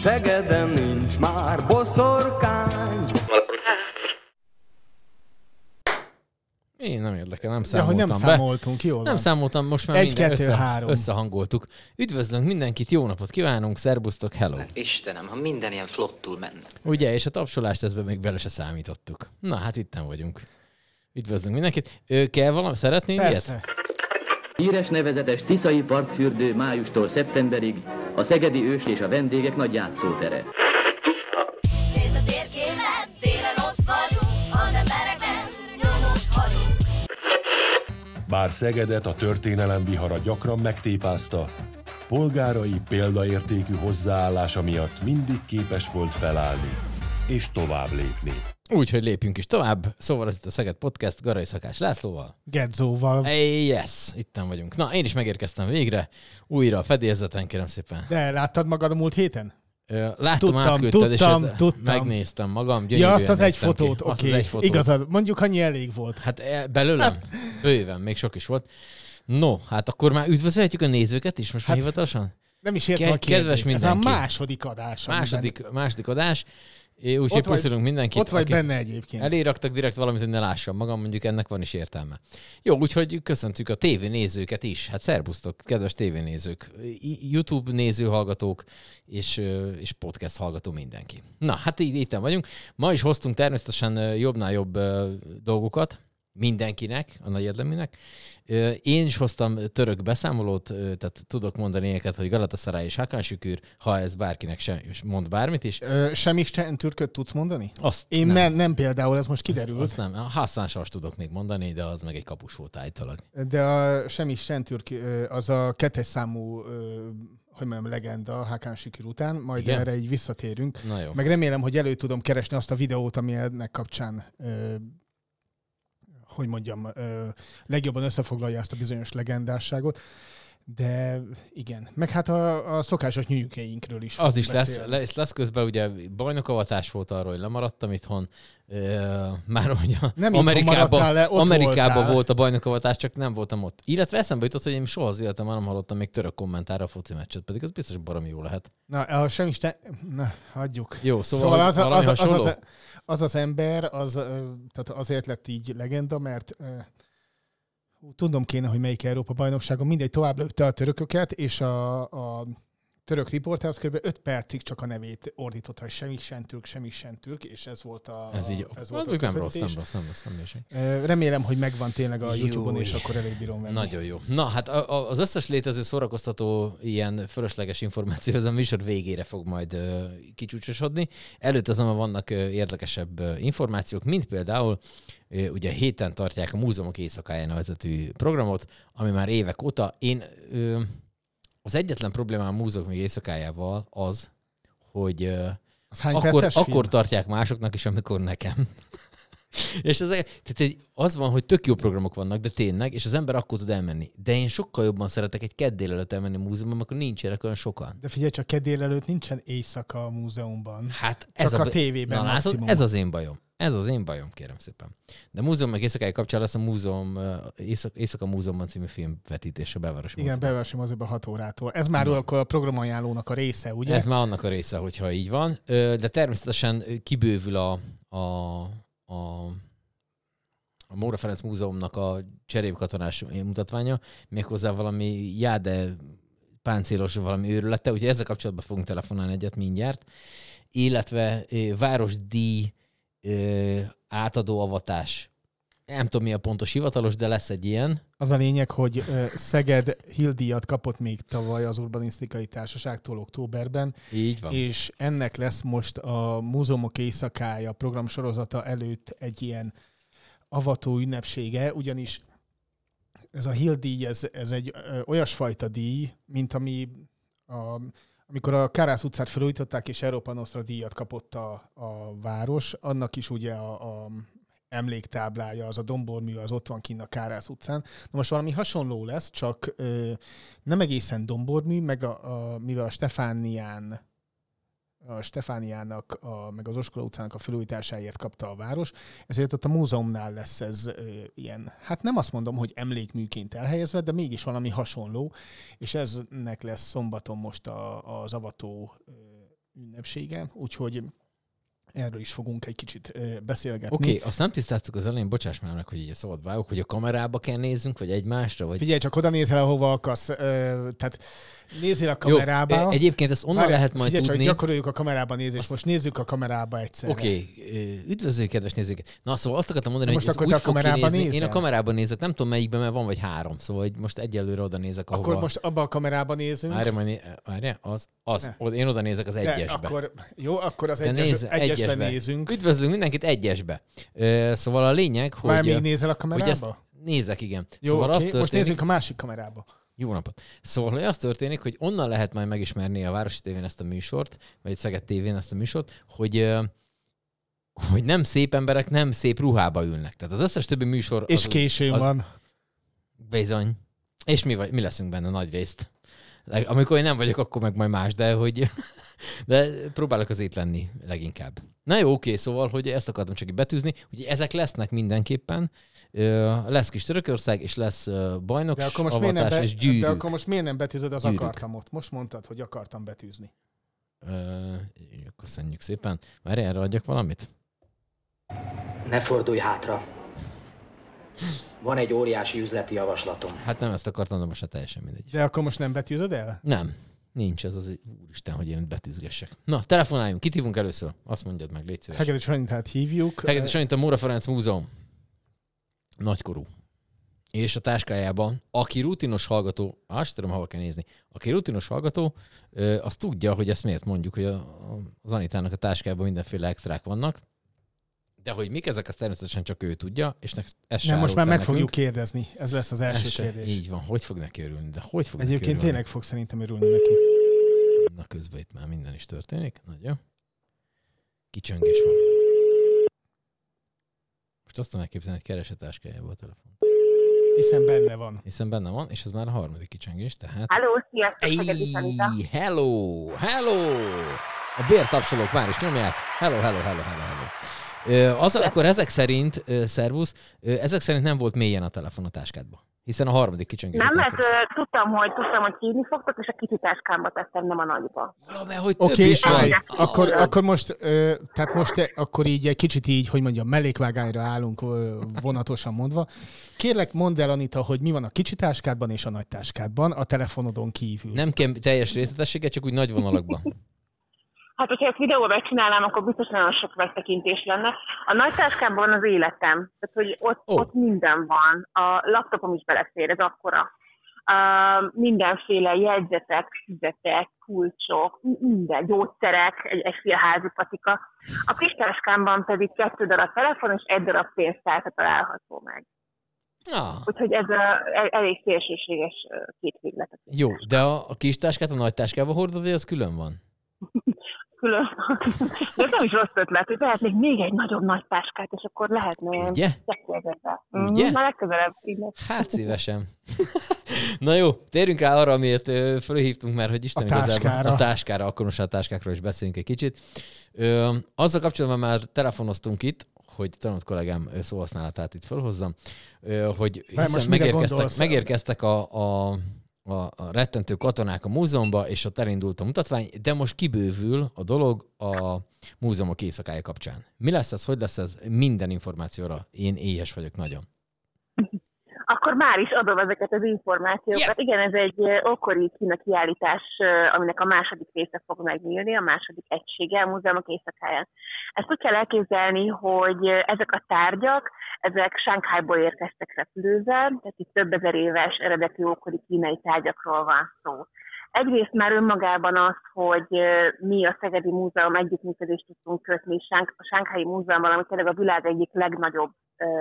Szegeden nincs már boszorkány. Én nem érdekel, nem Ja, számoltam hogy nem be. számoltunk, jól Nem van. számoltam, most már Egy, minden kettő, össze, három. összehangoltuk. Üdvözlünk mindenkit, jó napot kívánunk, szerbusztok, hello. Istenem, ha minden ilyen flottul menne. Ugye, és a tapsolást ezbe még bele se számítottuk. Na, hát itten vagyunk. Üdvözlünk mindenkit. Ő kell valami, szeretnél ilyet? Híres nevezetes Tiszai partfürdő májustól szeptemberig a szegedi ős és a vendégek nagy játszótere. Bár Szegedet a történelem vihara gyakran megtépázta, polgárai példaértékű hozzáállása miatt mindig képes volt felállni és tovább lépni. Úgyhogy lépjünk is tovább. Szóval ez itt a Szeged Podcast Garai Szakás Lászlóval. Gedzóval. Hey, yes, itten vagyunk. Na, én is megérkeztem végre. Újra a fedélzeten, kérem szépen. De láttad magad a múlt héten? Láttam, Tudtam, átküldted, és tudtam, megnéztem magam. Ja, gyönyörűen azt az egy néztem ki. fotót, oké. az egy fotót. Igazad, mondjuk annyi elég volt. Hát e, belőlem? Bőven, még sok is volt. No, hát akkor már üdvözölhetjük a nézőket is most már Hát, hivatalosan? Nem is értem Ke- a kérdést. kedves Ez a mindenki. második adás. amiben- Második, második adás. É, Úgyhogy puszilunk mindenkit. Ott vagy aki- benne egyébként. Elé raktak direkt valamit, hogy ne lássam magam, mondjuk ennek van is értelme. Jó, úgyhogy köszöntjük a tévénézőket is. Hát szerbusztok, kedves tévénézők, YouTube nézőhallgatók és, és podcast hallgató mindenki. Na, hát így itt vagyunk. Ma is hoztunk természetesen jobbnál jobb dolgokat mindenkinek, a nagy érdeműnek. Ö, Én is hoztam török beszámolót, tehát tudok mondani ilyeneket, hogy Galatasaray és Hakan Şükür, ha ez bárkinek sem mond bármit is. Ö, sem Isten türköt tudsz mondani? Azt Én nem. nem, nem például, ez most Azt, kiderült. azt nem. A Hassan Sas tudok még mondani, de az meg egy kapus volt állítólag. De a sem Isten türk, az a kettes számú, hogy mondjam, legenda Hákán Sikir után, majd Igen? erre így visszatérünk. Na jó. Meg remélem, hogy elő tudom keresni azt a videót, ami ennek kapcsán, hogy mondjam, legjobban összefoglalja ezt a bizonyos legendásságot. De igen, meg hát a, a szokásos nyűjükeinkről is. Az is lesz, beszélni. lesz, lesz közben ugye bajnokavatás volt arról, hogy lemaradtam itthon. Már Nem itthon Amerikában, le, Amerikában voltál. volt a bajnokavatás, csak nem voltam ott. Illetve eszembe jutott, hogy én soha az életemben nem hallottam még török kommentára a foci meccset, pedig az biztos baromi jó lehet. Na, a sem Isten... Na, hagyjuk. Jó, szóval, Szóval az, valami az, az, hasonló? az, az az ember, az, tehát azért lett így legenda, mert hú, tudom kéne, hogy melyik Európa bajnokságon, mindegy, tovább lőtte a törököket, és a, a török riporter az kb. 5 percig csak a nevét ordította, hogy semmi sen türk, semmi sen türk, és ez volt a Ez így, ez ez volt a nem rossz, nem rossz, nem rossz, nem rossz. Remélem, hogy megvan tényleg a YouTube-on, és akkor előbírom venni. Nagyon jó. Na, hát az összes létező szórakoztató ilyen fölösleges információ az a műsor végére fog majd kicsúcsosodni. Előtte azonban vannak érdekesebb információk, mint például ugye héten tartják a Múzeumok éjszakáján nevezetű programot, ami már évek óta. Én az egyetlen problémám a Múzeumok éjszakájával az, hogy Az hány akkor, film? akkor tartják másoknak is, amikor nekem. és az, tehát az van, hogy tök jó programok vannak, de tényleg, és az ember akkor tud elmenni. De én sokkal jobban szeretek egy kedd délelőtt elmenni a múzeumban, amikor nincsenek olyan sokan. De figyelj csak, kedél előtt nincsen éjszaka a múzeumban. Hát ez Csak a a, tévében Na, látod, maximum. ez az én bajom. Ez az én bajom, kérem szépen. De múzeum meg éjszakai kapcsán lesz a múzeum, Éjszak, Éjszaka Múzeumban című film vetítése Belváros Igen, Múzeumban. beversi moziba 6 órától. Ez már akkor a programajánlónak a része, ugye? Ez már annak a része, hogyha így van. De természetesen kibővül a, a, a, a Móra Ferenc Múzeumnak a cserépkatonás mutatványa, méghozzá valami jáde páncélos valami őrülete, úgyhogy ezzel kapcsolatban fogunk telefonálni egyet mindjárt. Illetve városdíj ö, átadó avatás. Nem tudom, mi a pontos hivatalos, de lesz egy ilyen. Az a lényeg, hogy ö, Szeged Hildíjat kapott még tavaly az Urbanisztikai Társaságtól októberben, Így van. és ennek lesz most a Múzeumok Éjszakája program sorozata előtt egy ilyen avató ünnepsége, ugyanis ez a Hill díj, ez, ez egy ö, olyasfajta díj, mint ami a, amikor a Kárász utcát felújították, és Európa Nostra díjat kapott a, a város, annak is ugye a, a emléktáblája, az a dombormű, az ott van kinn a Kárász utcán. Na most valami hasonló lesz, csak ö, nem egészen dombormű, meg a, a, mivel a Stefánián a Stefániának, a, meg az Oskola utcának a felújításáért kapta a város, ezért ott a múzeumnál lesz ez ö, ilyen, hát nem azt mondom, hogy emlékműként elhelyezve, de mégis valami hasonló, és eznek lesz szombaton most a, az avató ünnepsége, úgyhogy erről is fogunk egy kicsit beszélgetni. Oké, okay, azt nem tisztáztuk az elején, bocsáss már meg, hogy így szabad vágok, hogy a kamerába kell nézzünk, vagy egymásra, vagy... Figyelj, csak oda nézel, ahova akarsz. Ö, tehát nézzél a kamerába. Jó, egyébként ezt onnan Várj, lehet majd figyelj, tudni. csak gyakoroljuk a kamerába nézést. Most nézzük a kamerába egyszerre. Oké, okay. üdvözlő kedves nézőket. Na szóval azt akartam mondani, De hogy most ez akkor úgy te a fog kamerába kinézni. Én a kamerában nézek, nem tudom melyikben, mert van vagy három, szóval hogy most egyelőre oda nézek, ahova... Akkor most abba a kamerába nézünk. Várja, né... Várja, az, az. Ne. Én oda nézek az De egyesbe. akkor, jó, akkor az Te egyes, nézz, egyesben nézünk. Üdvözlünk mindenkit egyesbe. Ö, szóval a lényeg, hogy... Már még nézel a hogy kamerába? ezt nézek, igen. Jó, szóval oké. az most történik, nézzünk a másik kamerába. Jó napot! Szóval hogy az történik, hogy onnan lehet majd megismerni a Városi Tévén ezt a műsort, vagy Szeged Tévén ezt a műsort, hogy, hogy nem szép emberek nem szép ruhába ülnek. Tehát az összes többi műsor... És az, későn az- van. Bizony. És mi, vagy, mi leszünk benne nagy részt. Amikor én nem vagyok, akkor meg majd más, de hogy de próbálok azért lenni leginkább. Na jó, oké, szóval, hogy ezt akartam csak így betűzni, hogy ezek lesznek mindenképpen. Lesz kis Törökország, és lesz bajnok, De akkor, most miért nem avatás be, és gyűrűk. de akkor most miért nem betűzöd az Gyűrűk. akartamot? Most mondtad, hogy akartam betűzni. Ö, köszönjük szépen. Már erre adjak valamit? Ne fordulj hátra. Van egy óriási üzleti javaslatom. Hát nem ezt akartam, de most hát teljesen mindegy. De akkor most nem betűzöd el? Nem, nincs ez az, úristen, hogy én betűzgessek. Na, telefonáljunk, kit hívunk először? Azt mondjad meg, légy szíves. Hegedű Sanyitát hívjuk. Hegedű Sanita, Móra Ferenc Múzeum. Nagykorú. És a táskájában, aki rutinos hallgató, azt tudom, hova kell nézni, aki rutinos hallgató, az tudja, hogy ezt miért mondjuk, hogy a, a, az Anitának a táskájában mindenféle extrák vannak, de hogy mik ezek, azt természetesen csak ő tudja, és ne, ezt Nem, most már meg fogjuk nekünk. kérdezni. Ez lesz az első Ez se- kérdés. Így van, hogy fog neki örülni, de hogy fog neki Egyébként örülni? tényleg fog szerintem örülni neki. Na közben itt már minden is történik. Nagyon. Kicsöngés van. Most azt tudom elképzelni, hogy keres a táskájába a telefon. Hiszen benne van. Hiszen benne van, és ez már a harmadik kicsöngés, tehát... Halló, sziasztok, Szegedi Sanita. Ey, hello, hello! A bértapsolók már is nyomják. Hello, hello, hello, hello, hello. Az, akkor ezek szerint, szervusz, ezek szerint nem volt mélyen a telefon a táskádban. Hiszen a harmadik kicsöngés. Nem, mert tudtam, hogy tudtam, hogy hívni fogtok, és a kicsi táskámba tettem, nem a nagyba. Ja, mert hogy több is állj. van. akkor, akkor most, tehát most akkor így egy kicsit így, hogy mondjam, mellékvágányra állunk ö, vonatosan mondva. Kérlek, mondd el, Anita, hogy mi van a kicsi táskádban és a nagy táskádban, a telefonodon kívül. Nem kell teljes részletességet, csak úgy nagy vonalakban. Hát, hogyha ezt videóba megcsinálnám, akkor biztos nagyon sok megtekintés lenne. A nagy táskában van az életem. Tehát, hogy ott, oh. ott minden van. A laptopom is belefér, ez akkora. Uh, mindenféle jegyzetek, füzetek, kulcsok, minden, gyógyszerek, egy, egy félházi patika. A kis táskámban pedig kettő darab telefon és egy darab pénztárca található meg. Ah, Úgyhogy ez a, el- elég szélsőséges két véglet. jó, de a, a kis táskát a nagy táskába hordod, vagy az külön van? Külön. De ez nem is rossz ötlet, hogy lehetnék még egy nagyobb nagy táskát, és akkor lehetne ilyen Ugye? Ugye? Mhm, Már legközelebb. Hát szívesen. Na jó, térjünk rá arra, amiért fölhívtunk, mert hogy Isten A igazából táskára. a táskára, akkor most a táskákról is beszéljünk egy kicsit. Ö, azzal kapcsolatban már telefonoztunk itt, hogy tanult kollégám szóhasználatát itt felhozzam, hogy hiszen megérkeztek, megérkeztek a, a, a, a rettentő katonák a múzeumba, és ott elindult a mutatvány, de most kibővül a dolog a múzeumok éjszakája kapcsán. Mi lesz ez, hogy lesz ez? Minden információra én éhes vagyok nagyon. Akkor már is adom ezeket az információkat. Yeah. Igen, ez egy ö, ókori Kína kiállítás, ö, aminek a második része fog megnyílni, a második egysége a múzeumok éjszakáján. Ezt úgy kell elképzelni, hogy ö, ezek a tárgyak, ezek Sánkhájból érkeztek repülővel, tehát itt több ezer éves eredeti ókori kínai tárgyakról van szó. Egyrészt már önmagában az, hogy mi a Szegedi Múzeum együttműködést tudtunk kötni a Sánkhelyi Múzeumban, ami tényleg a világ egyik legnagyobb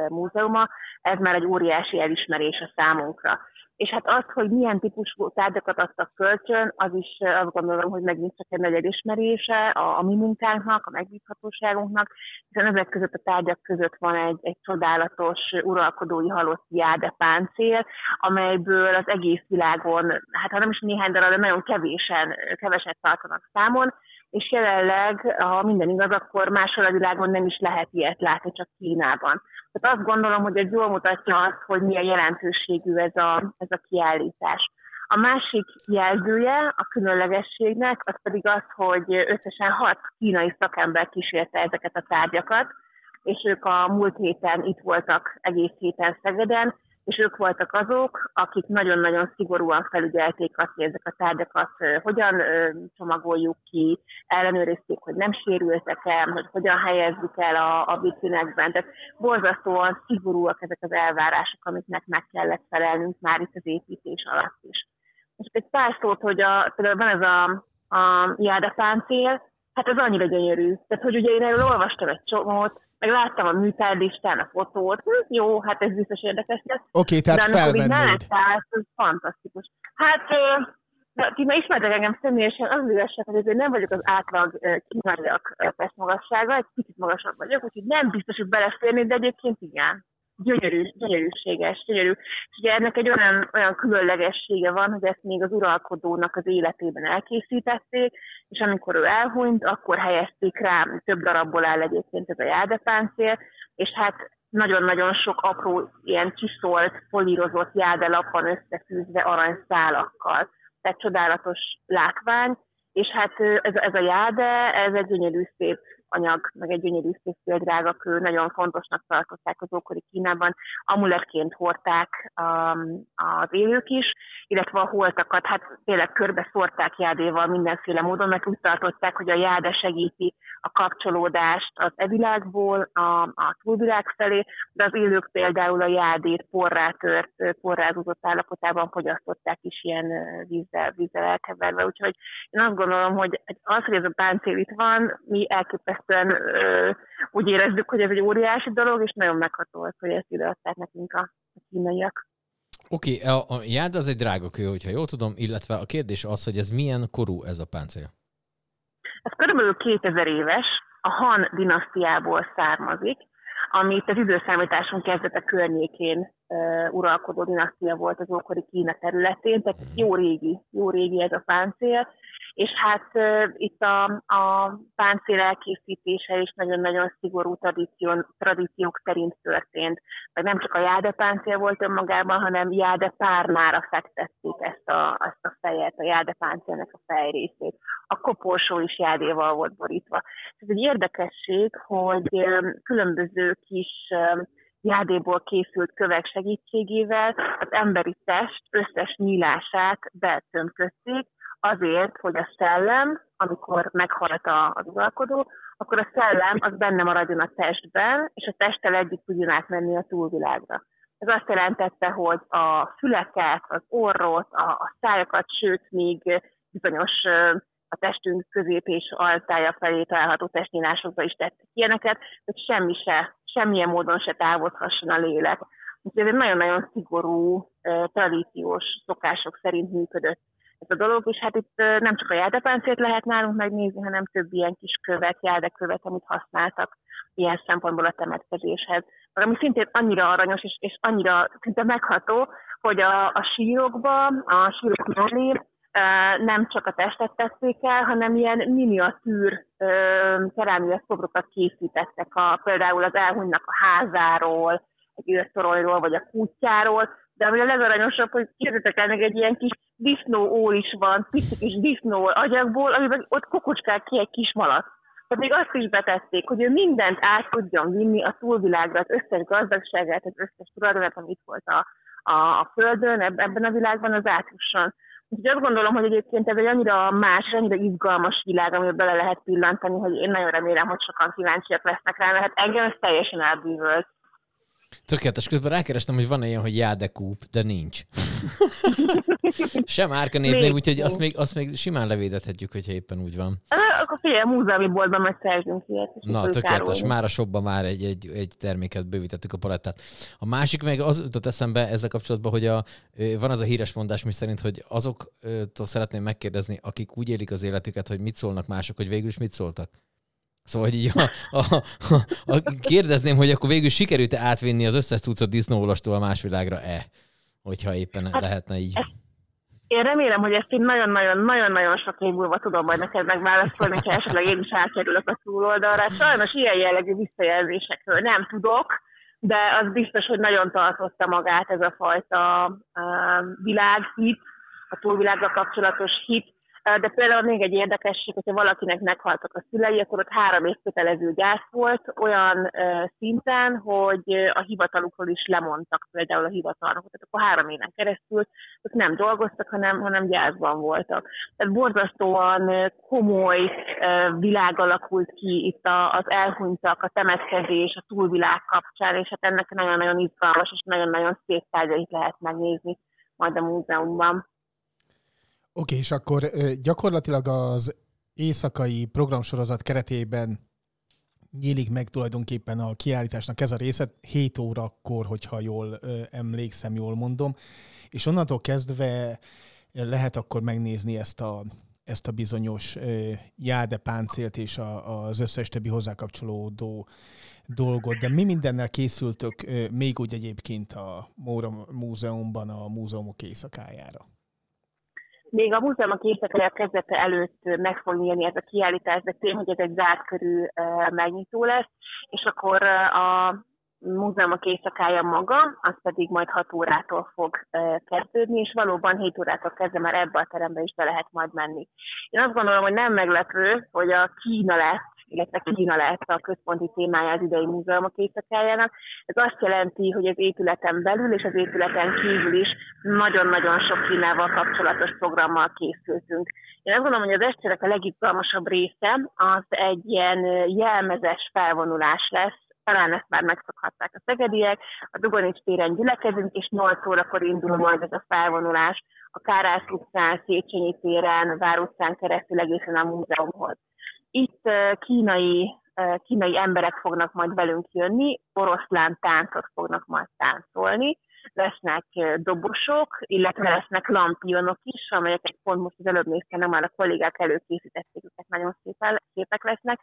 múzeuma, ez már egy óriási elismerés a számunkra. És hát az, hogy milyen típusú tárgyakat adtak kölcsön, az is azt gondolom, hogy megint csak egy nagy elismerése a, a mi munkánknak, a megbízhatóságunknak, hiszen ezek között a tárgyak között van egy, egy csodálatos uralkodói halott jáde páncél, amelyből az egész világon, hát ha nem is néhány darab, de nagyon kevésen, keveset tartanak számon, és jelenleg, ha minden igaz, akkor máshol a világon nem is lehet ilyet látni, csak Kínában. Tehát azt gondolom, hogy ez jól mutatja azt, hogy milyen jelentőségű ez a, ez a kiállítás. A másik jelzője a különlegességnek, az pedig az, hogy összesen hat kínai szakember kísérte ezeket a tárgyakat, és ők a múlt héten itt voltak egész héten Szegeden, és ők voltak azok, akik nagyon-nagyon szigorúan felügyelték azt, hogy ezek a tárgyakat hogyan csomagoljuk ki, ellenőrizték, hogy nem sérültek el, hogy hogyan helyezzük el a, a vitrinekben. Tehát borzasztóan szigorúak ezek az elvárások, amiknek meg kellett felelnünk már itt az építés alatt is. Most egy pár szót, hogy a, például van ez a, a jádapáncél, hát ez annyira gyönyörű. Tehát, hogy ugye én erről olvastam egy csomót, meg láttam a műtárlistán a fotót, hm, jó, hát ez biztos érdekes lesz. Oké, okay, tehát felvennéd. ez fantasztikus. Hát, ti már ismertek engem személyesen, az igazság, hogy azért nem vagyok az átlag kínaiak testmagassága, egy kicsit magasabb vagyok, úgyhogy nem biztos, hogy beleférni, de egyébként igen gyönyörű, gyönyörűséges, gyönyörű. És ugye ennek egy olyan, olyan különlegessége van, hogy ezt még az uralkodónak az életében elkészítették, és amikor ő elhunyt, akkor helyezték rá, több darabból áll egyébként ez a jádepáncél, és hát nagyon-nagyon sok apró, ilyen csiszolt, polírozott jádelap van összefűzve aranyszálakkal. Tehát csodálatos látvány, és hát ez, ez a jáde, ez egy gyönyörű szép anyag, meg egy gyönyörű szép drága kő, nagyon fontosnak tartották az ókori Kínában, amuletként hordták um, az élők is, illetve a holtakat, hát tényleg körbe szórták jádéval mindenféle módon, mert úgy tartották, hogy a jáde segíti a kapcsolódást az evilágból a, a túlvilág felé, de az élők például a jádét porrá tört, porrázózott állapotában fogyasztották is ilyen vízzel, vízzel elkeverve. Úgyhogy én azt gondolom, hogy az, hogy ez a páncél itt van, mi elképesztően ö, úgy érezzük, hogy ez egy óriási dolog, és nagyon megható az, hogy ezt ideadták nekünk a, a kínaiak. Oké, okay, a, a jád az egy drága kő, hogyha jól tudom, illetve a kérdés az, hogy ez milyen korú ez a páncél? Ez körülbelül 2000 éves, a Han dinasztiából származik, amit az időszámításunk kezdete környékén uh, uralkodó dinasztia volt az ókori Kína területén, tehát jó régi, jó régi ez a páncél, és hát itt a, a páncél elkészítése is nagyon-nagyon szigorú tradíció, tradíciók szerint történt. Meg nem csak a jáde páncél volt önmagában, hanem jáde párnára fektették ezt a, ezt a fejet, a jáde páncélnek a fejrészét. A koporsó is jádéval volt borítva. Ez egy érdekesség, hogy különböző kis jádéból készült kövek segítségével az emberi test összes nyílását betömködték, azért, hogy a szellem, amikor meghalt az uralkodó, akkor a szellem az benne maradjon a testben, és a testtel együtt tudjon átmenni a túlvilágra. Ez azt jelentette, hogy a füleket, az orrot, a, a szájakat, sőt, még bizonyos a testünk közép és altája felé található testnyílásokba is tettek ilyeneket, hogy semmi se, semmilyen módon se távozhasson a lélek. Úgyhogy ez egy nagyon-nagyon szigorú, tradíciós szokások szerint működött ez a dolog, és hát itt nem csak a járdepáncét lehet nálunk megnézni, hanem több ilyen kis követ, járdekövet, amit használtak ilyen szempontból a temetkezéshez. Ami szintén annyira aranyos, és, és annyira szinte megható, hogy a, a sírokba, a sírok mellé nem csak a testet tették el, hanem ilyen miniatűr kerámia szobrokat készítettek a, például az elhunynak a házáról, egy őrtoronyról, vagy a kutyáról, de ami a legaranyosabb, hogy képzeljétek el, meg egy ilyen kis disznó is van, pici kis disznó agyagból, amiben ott kokocskál ki egy kis malac. Tehát még azt is betették, hogy ő mindent át tudjon vinni a túlvilágra, az összes gazdagságát, az összes tulajdonát, amit itt volt a, a, a Földön, ebben a világban, az átusson. Úgyhogy azt gondolom, hogy egyébként ez egy annyira más, annyira izgalmas világ, amiben bele lehet pillantani, hogy én nagyon remélem, hogy sokan kíváncsiak lesznek rá, mert hát engem ez teljesen elbűvölt. Tökéletes. Közben rákerestem, hogy van-e ilyen, hogy jádekúp, de nincs. Sem árka névnév, úgyhogy azt még, azt még simán levédethetjük, hogyha éppen úgy van. Akkor figyelj, a múzeumi boltban meg szerzünk ilyet. Na, tökéletes. árulni. Már a shopban már egy, egy, egy terméket bővítettük a palettát. A másik meg az jutott eszembe ezzel kapcsolatban, hogy a, van az a híres mondás, mi szerint, hogy azoktól szeretném megkérdezni, akik úgy élik az életüket, hogy mit szólnak mások, hogy végül is mit szóltak. Szóval hogy így a, a, a, a, kérdezném, hogy akkor végül sikerült-e átvinni az összes cuccot disznóolastól a más világra-e? Hogyha éppen Hát, lehetne így. Én remélem, hogy ezt én nagyon-nagyon-nagyon-nagyon sok év múlva tudom majd neked megválaszolni, ha esetleg én is átkerülök a túloldalra. Sajnos ilyen jellegű visszajelzésekről nem tudok, de az biztos, hogy nagyon tartotta magát ez a fajta uh, világhit, a túlvilággal kapcsolatos hit. De például még egy érdekesség, hogyha valakinek meghaltak a szülei, akkor ott három év kötelező gyász volt olyan szinten, hogy a hivatalukról is lemondtak például a hivatalnokot. Tehát akkor három éven keresztül ők nem dolgoztak, hanem, hanem gyászban voltak. Tehát borzasztóan komoly világ alakult ki itt az elhunytak, a temetkezés, a túlvilág kapcsán, és hát ennek nagyon-nagyon izgalmas és nagyon-nagyon szép tárgyait lehet megnézni majd a múzeumban. Oké, és akkor gyakorlatilag az éjszakai programsorozat keretében nyílik meg tulajdonképpen a kiállításnak ez a része 7 órakor, hogyha jól emlékszem, jól mondom, és onnantól kezdve lehet akkor megnézni ezt a, ezt a bizonyos jáde páncélt és a, az összes többi hozzákapcsolódó dolgot, de mi mindennel készültök még úgy egyébként a Móra Múzeumban a múzeumok éjszakájára? Még a múzeumok éjszakája kezdete előtt meg fog nyílni ez a kiállítás, de tény, hogy ez egy zárt körű megnyitó lesz, és akkor a múzeumok éjszakája maga, az pedig majd 6 órától fog kezdődni, és valóban 7 órától kezdve már ebbe a terembe is be lehet majd menni. Én azt gondolom, hogy nem meglepő, hogy a Kína lesz, illetve Kína lesz a központi témája az idei múzeumok éjszakájának. Ez azt jelenti, hogy az épületen belül és az épületen kívül is nagyon-nagyon sok Kínával kapcsolatos programmal készültünk. Én azt gondolom, hogy az estének a legizgalmasabb része az egy ilyen jelmezes felvonulás lesz, talán ezt már megszokhatták a szegediek, a Dugonics téren gyülekezünk, és 8 órakor indul majd ez a felvonulás a Kárász utcán, Széchenyi téren, Vár utcán keresztül egészen a múzeumhoz. Itt kínai, kínai emberek fognak majd velünk jönni, oroszlán táncot fognak majd táncolni, lesznek uh, dobosok, illetve lesznek lampionok is, amelyeket pont most az előbb néztem, már a kollégák előkészítették, őket nagyon szépen, szépek lesznek.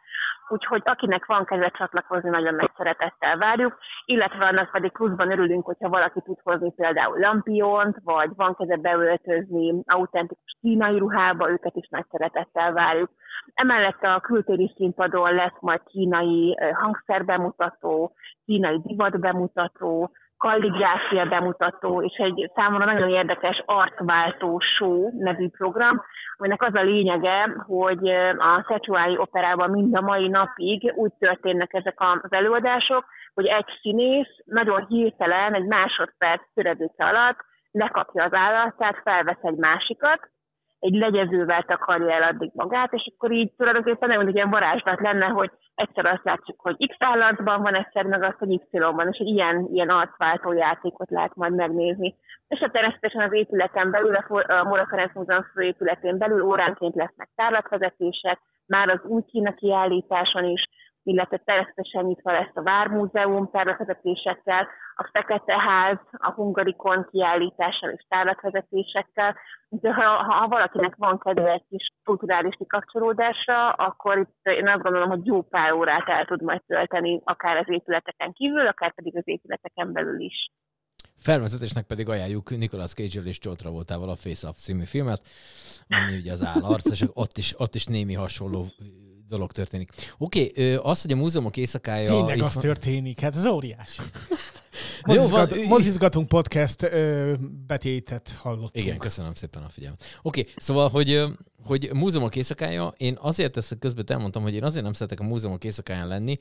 Úgyhogy akinek van kedve csatlakozni, nagyon nagy szeretettel várjuk, illetve annak pedig pluszban örülünk, hogyha valaki tud hozni például lampiont, vagy van kedve beöltözni autentikus kínai ruhába, őket is nagy szeretettel várjuk. Emellett a kültéri színpadon lesz majd kínai ö, hangszerbemutató, kínai divatbemutató, kalligráfia bemutató, és egy számomra nagyon érdekes arcváltó show nevű program, aminek az a lényege, hogy a Szechuái operában mind a mai napig úgy történnek ezek az előadások, hogy egy színész nagyon hirtelen, egy másodperc töredéke alatt lekapja az állatát, felvesz egy másikat, egy legyezővel takarja el addig magát, és akkor így tulajdonképpen nem, ilyen varázslat lenne, hogy egyszer azt látjuk, hogy X állatban van, egyszer meg azt, hogy Y-ban, és egy ilyen, ilyen arcváltó játékot lehet majd megnézni. És hát természetesen az épületen belül, a a Móra Ferenc Múzeum főépületén belül óránként lesznek tárlatvezetések, már az új Kína kiállításon is, illetve természetesen nyitva lesz a Vármúzeum tárlatvezetésekkel, a Fekete Ház, a Hungarikon kiállítással és tárlatvezetésekkel. De ha, ha valakinek van kedve egy kis kulturális kikapcsolódásra, akkor itt én azt gondolom, hogy jó pár órát el tud majd tölteni, akár az épületeken kívül, akár pedig az épületeken belül is. Felvezetésnek pedig ajánljuk Nicolas Cage-el és John Travoltával a Face Off című filmet, ami ugye az állarc, és ott is, ott is némi hasonló dolog történik. Oké, okay, az, hogy a múzeumok éjszakája... Tényleg az van- történik, hát ez óriási. Jó, Mozizgat, van- mozizgatunk podcast ö, betétet hallottunk. Igen, köszönöm szépen a figyelmet. Oké, okay, szóval, hogy, hogy múzeumok éjszakája, én azért ezt közben elmondtam, hogy én azért nem szeretek a múzeumok éjszakáján lenni.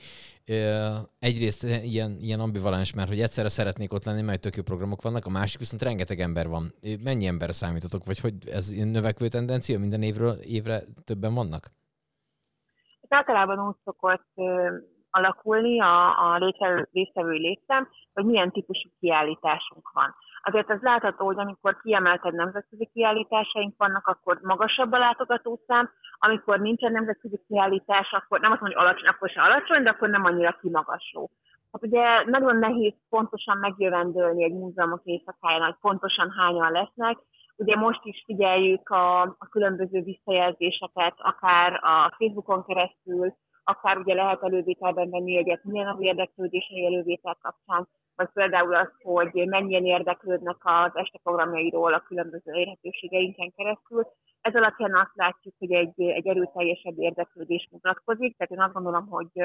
Egyrészt ilyen, ilyen ambivalens, mert hogy egyszerre szeretnék ott lenni, mert tök jó programok vannak, a másik viszont rengeteg ember van. Mennyi emberre számítotok, vagy hogy ez növekvő tendencia, minden évről évre többen vannak? Ez általában úgy szokott alakulni a, a résztvevői létszám, hogy milyen típusú kiállításunk van. azért ez látható, hogy amikor kiemelted nemzetközi kiállításaink vannak, akkor magasabb a látogatószám, amikor nincsen nemzetközi kiállítás, akkor nem azt mondom, hogy alacsony, akkor se alacsony, de akkor nem annyira kimagasló. Hát ugye nagyon nehéz pontosan megjövendölni egy múzeumok éjszakáján, hogy pontosan hányan lesznek. Ugye most is figyeljük a, a különböző visszajelzéseket, akár a Facebookon keresztül, akár ugye lehet elővételben venni egyet, milyen az érdeklődés a elővétel kapcsán, vagy például az, hogy mennyien érdeklődnek az este programjairól a különböző érhetőségeinken keresztül. Ez alapján azt látjuk, hogy egy, egy erőteljesebb érdeklődés mutatkozik, tehát én azt gondolom, hogy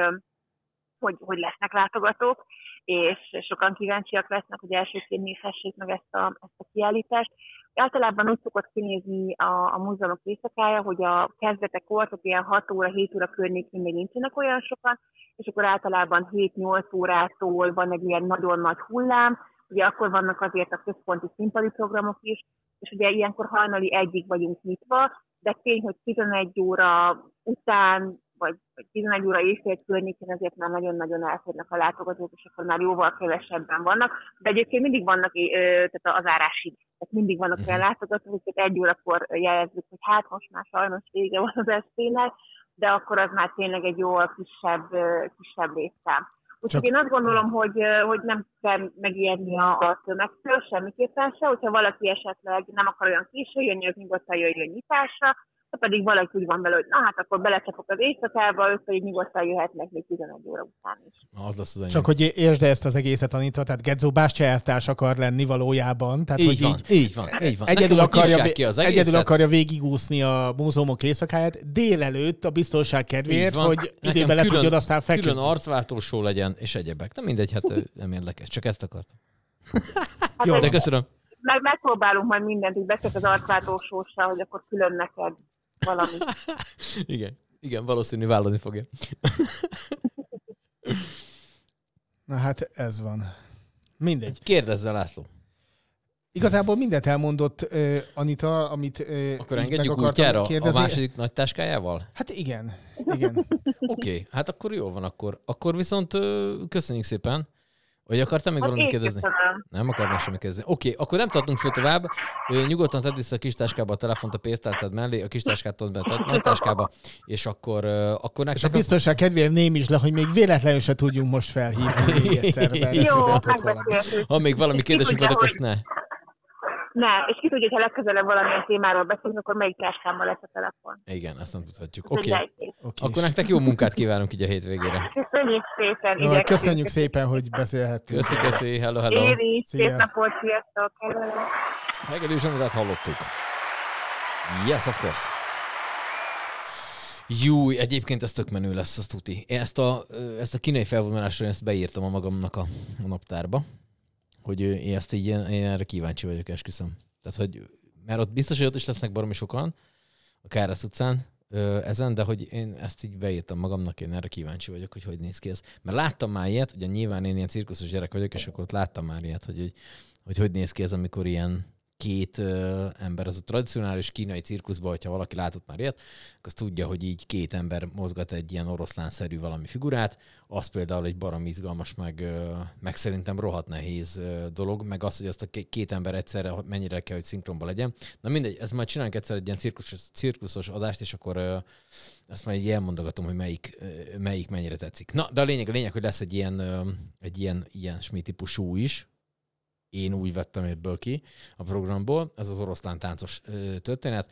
hogy, hogy lesznek látogatók, és sokan kíváncsiak lesznek, hogy elsőként nézhessék meg ezt a, ezt a kiállítást. Általában úgy szokott kinézni a, a múzeumok éjszakája, hogy a kezdetekor, tehát ilyen 6 óra, 7 óra környékén még nincsenek olyan sokan, és akkor általában 7-8 órától van egy ilyen nagyon nagy hullám, ugye akkor vannak azért a központi színpadi programok is, és ugye ilyenkor hajnali egyig vagyunk nyitva, de tény, hogy 11 óra után vagy, vagy 11 óra éjfél környékén azért már nagyon-nagyon elférnek a látogatók, és akkor már jóval kevesebben vannak. De egyébként mindig vannak tehát az árásig, tehát mindig vannak olyan mhm. látogatók, hogy egy órakor jelezzük, hogy hát most már sajnos vége van az estének, de akkor az már tényleg egy jóval kisebb, kisebb létszám. Úgyhogy én azt gondolom, hogy, hogy nem kell megijedni a, a tömegtől semmiképpen se, hogyha valaki esetleg nem akar olyan késő jönni, az nyugodtan jöjjön nyitásra, ha pedig valaki úgy van vele, hogy na hát akkor belecsapok az éjszakába, ők pedig nyugodtan jöhetnek még 11 óra után is. Az lesz az Csak hogy értsd ezt az egészet, Anita, tehát Gedzo bástyártárs akar lenni valójában. Tehát, így, hogy van, így, így van, így van. Egyedül akarja, ki az egyedül akarja végigúszni a múzeumok éjszakáját délelőtt a biztonság kedvéért, hogy időben le tudjad aztán feküdni. Külön arcváltósó legyen, és egyebek. Nem mindegy, hát nem érdekes, csak ezt akartam. Hát Jó, de köszönöm. Meg megpróbálunk majd mindent, hogy beszélt az arcváltósóssal, hogy akkor külön neked valami. igen, igen, valószínű vállalni fogja. Na hát ez van. Mindegy. Kérdezzel, László. Igazából mindent elmondott uh, Anita, amit uh, Akkor engedjük útjára kérdezni. a második nagy táskájával? Hát igen, igen. Oké, okay, hát akkor jó van akkor. Akkor viszont uh, köszönjük szépen. Vagy akartam még valamit kérdezni? Nem akarnál semmit kérdezni. Oké, okay, akkor nem tartunk föl tovább. Ő, nyugodtan tedd vissza a kis táskába a telefont a pénztárcád mellé, a kis táskát tedd be a nagy táskába, és akkor, akkor És a biztonság kedvéért ném is le, hogy még véletlenül se tudjunk most felhívni még egyszer. Jó, Ha még valami kérdésünk van, azt ne. Ne, és ki tudja, hogy ha legközelebb valamilyen témáról beszélünk, akkor melyik táskámmal lesz a telefon. Igen, ezt nem tudhatjuk. Oké. Okay. Okay. Akkor nektek jó munkát kívánunk így a hétvégére. Köszönjük szépen. Jó, köszönjük szépen, hogy beszélhettünk. Köszi, köszi. Hello, hello. Én is. Szép napot, sziasztok. Hegedű Zsamitát hallottuk. Yes, of course. Jó, egyébként ez tök menő lesz, az tuti. Ezt a, ezt a kínai felvonulásra ezt beírtam a magamnak a, a naptárba hogy én ezt így én, erre kíváncsi vagyok, esküszöm. Tehát, hogy, mert ott biztos, hogy ott is lesznek baromi sokan, a Kárász utcán, ezen, de hogy én ezt így beírtam magamnak, én erre kíváncsi vagyok, hogy hogy néz ki ez. Mert láttam már ilyet, ugye nyilván én ilyen cirkuszos gyerek vagyok, és akkor ott láttam már ilyet, hogy hogy, hogy, hogy néz ki ez, amikor ilyen két ö, ember, az a tradicionális kínai cirkuszban, hogyha valaki látott már ilyet, az tudja, hogy így két ember mozgat egy ilyen oroszlánszerű valami figurát, az például egy barom izgalmas, meg, ö, meg szerintem rohadt nehéz ö, dolog, meg az, hogy azt a két ember egyszerre mennyire kell, hogy szinkronban legyen. Na mindegy, ez majd csinálunk egyszer egy ilyen cirkuszos, cirkuszos adást, és akkor ö, ezt majd így elmondogatom, hogy melyik, melyik mennyire tetszik. Na, de a lényeg, a lényeg, hogy lesz egy ilyen, egy ilyen, ilyen típusú is, én úgy vettem ebből ki a programból, ez az oroszlán táncos történet.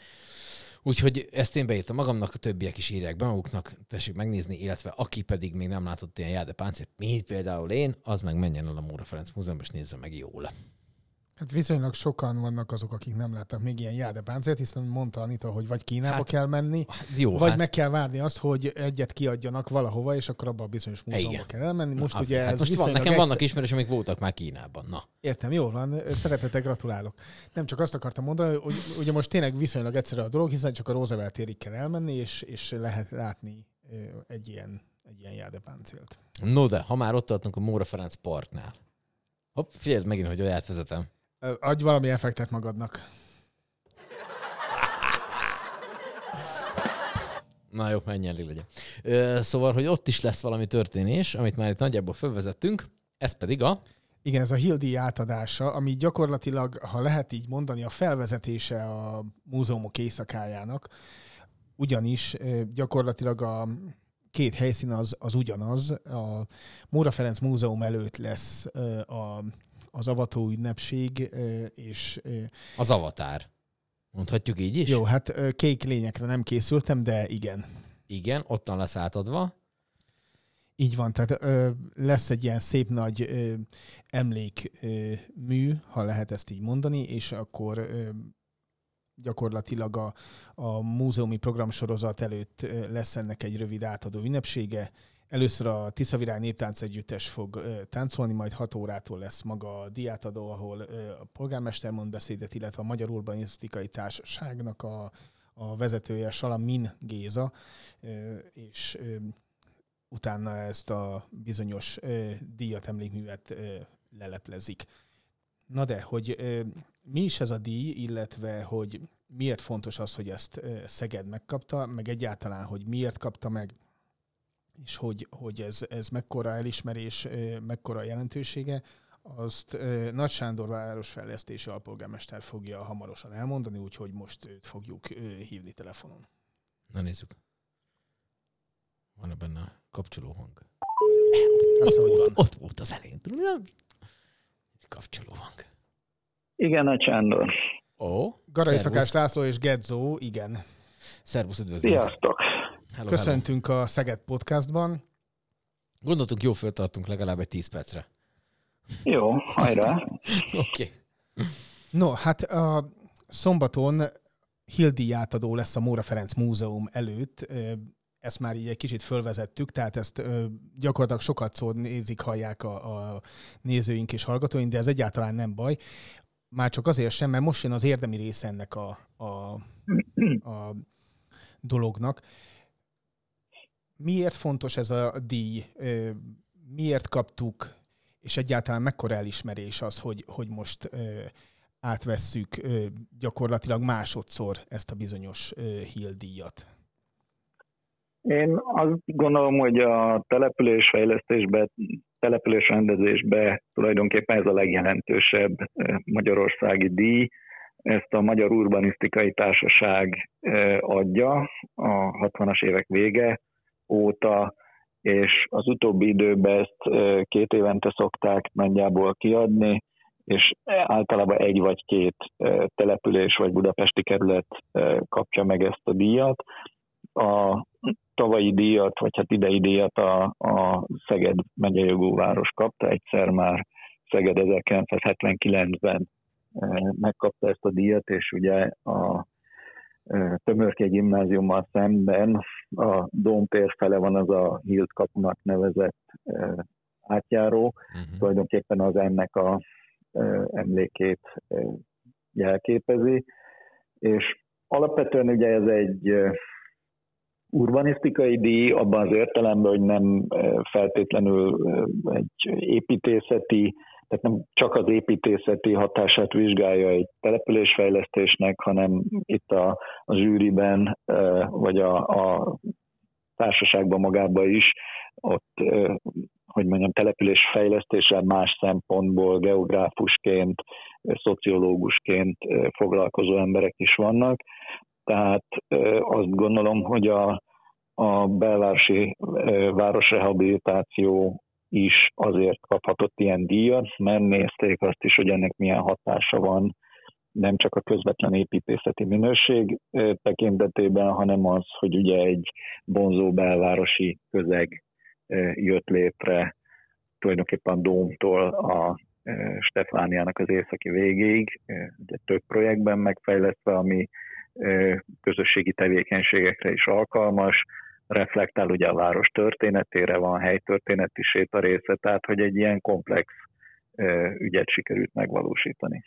Úgyhogy ezt én beírtam magamnak, a többiek is írják be maguknak, tessék megnézni, illetve aki pedig még nem látott ilyen Jáde mint például én, az meg menjen el a Móra Ferenc Múzeumba, és nézze meg jól. Hát viszonylag sokan vannak azok, akik nem láttak még ilyen jádepáncélt, hiszen mondta Anita, hogy vagy Kínába hát, kell menni, hát jó, vagy hát... meg kell várni azt, hogy egyet kiadjanak valahova, és akkor abban a bizonyos múzeumba Igen. kell elmenni. Most ugye hát ez most van, nekem egyszer... vannak ismerős, amik voltak már Kínában. Na. Értem, jó van, szeretettel gratulálok. Nem csak azt akartam mondani, hogy ugye most tényleg viszonylag egyszerű a dolog, hiszen csak a Roosevelt térig kell elmenni, és, és lehet látni egy ilyen, egy ilyen jádepáncélt. No de, ha már ott tartunk a Móra Ferenc Parknál. Hopp, figyeld megint, hogy átvezetem. Adj valami effektet magadnak. Na jó, mennyi elég legyen. Ö, szóval, hogy ott is lesz valami történés, amit már itt nagyjából fölvezettünk, ez pedig a... Igen, ez a Hildi átadása, ami gyakorlatilag, ha lehet így mondani, a felvezetése a múzeumok éjszakájának, ugyanis gyakorlatilag a két helyszín az, az ugyanaz. A Móra Ferenc Múzeum előtt lesz a, az avató ünnepség, és... Az avatár. Mondhatjuk így is? Jó, hát kék lényekre nem készültem, de igen. Igen, ottan lesz átadva. Így van, tehát ö, lesz egy ilyen szép nagy ö, emlékmű, ha lehet ezt így mondani, és akkor ö, gyakorlatilag a, a múzeumi programsorozat előtt lesz ennek egy rövid átadó ünnepsége. Először a Tiszavirág Néptánc Együttes fog táncolni, majd 6 órától lesz maga a diátadó, ahol a polgármester mond beszédet, illetve a Magyar Urbanisztikai Társaságnak a, a vezetője Salamin Géza, és utána ezt a bizonyos díjat, emlékművet leleplezik. Na de, hogy mi is ez a díj, illetve hogy miért fontos az, hogy ezt Szeged megkapta, meg egyáltalán, hogy miért kapta meg, és hogy, hogy ez, ez mekkora elismerés, mekkora jelentősége, azt Nagy Sándor városfejlesztési alpolgármester fogja hamarosan elmondani, úgyhogy most őt fogjuk hívni telefonon. Na nézzük. Van-e benne kapcsoló hang? Azt, van. Ott volt az elején, tudom, kapcsoló hang. Igen, a Sándor. Ó, Garai Szakás László és Gedzó, igen. Szervusz, üdvözlünk. Sziasztok. Hello, Köszöntünk hello. a Szeged Podcastban. Gondoltuk, jó föltartunk legalább egy 10 percre. Jó, hajrá. Oké. okay. No, hát a szombaton Hildi átadó lesz a Móra Ferenc Múzeum előtt. Ezt már így egy kicsit fölvezettük, tehát ezt gyakorlatilag sokat szó nézik, hallják a, a nézőink és hallgatóink, de ez egyáltalán nem baj. Már csak azért sem, mert most jön az érdemi része ennek a, a, a dolognak. Miért fontos ez a díj? Miért kaptuk, és egyáltalán mekkora elismerés az, hogy, hogy most átvesszük gyakorlatilag másodszor ezt a bizonyos Hill díjat? Én azt gondolom, hogy a településfejlesztésbe, településrendezésbe tulajdonképpen ez a legjelentősebb magyarországi díj. Ezt a Magyar Urbanisztikai Társaság adja a 60-as évek vége óta, és az utóbbi időben ezt két évente szokták nagyjából kiadni, és általában egy vagy két település vagy budapesti kerület kapja meg ezt a díjat. A tavalyi díjat, vagy hát idei díjat a, a Szeged megyei város kapta, egyszer már Szeged 1979-ben megkapta ezt a díjat, és ugye a Tömörke gimnáziummal szemben a Dómtér fele van az a Hilt kapunak nevezett átjáró, uh-huh. tulajdonképpen az ennek a emlékét jelképezi, és alapvetően ugye ez egy urbanisztikai díj abban az értelemben, hogy nem feltétlenül egy építészeti, tehát nem csak az építészeti hatását vizsgálja egy településfejlesztésnek, hanem itt a, a zsűriben, vagy a, a társaságban magában is, ott, hogy mondjam, településfejlesztéssel más szempontból geográfusként, szociológusként foglalkozó emberek is vannak, tehát azt gondolom, hogy a, a belvárosi városrehabilitáció is azért kaphatott ilyen díjat, mert nézték azt is, hogy ennek milyen hatása van nem csak a közvetlen építészeti minőség tekintetében, hanem az, hogy ugye egy vonzó belvárosi közeg jött létre tulajdonképpen Dómtól a Stefániának az északi végéig, ugye több projektben megfejlesztve, ami közösségi tevékenységekre is alkalmas, reflektál ugye a város történetére, van helytörténeti része, tehát hogy egy ilyen komplex ügyet sikerült megvalósítani.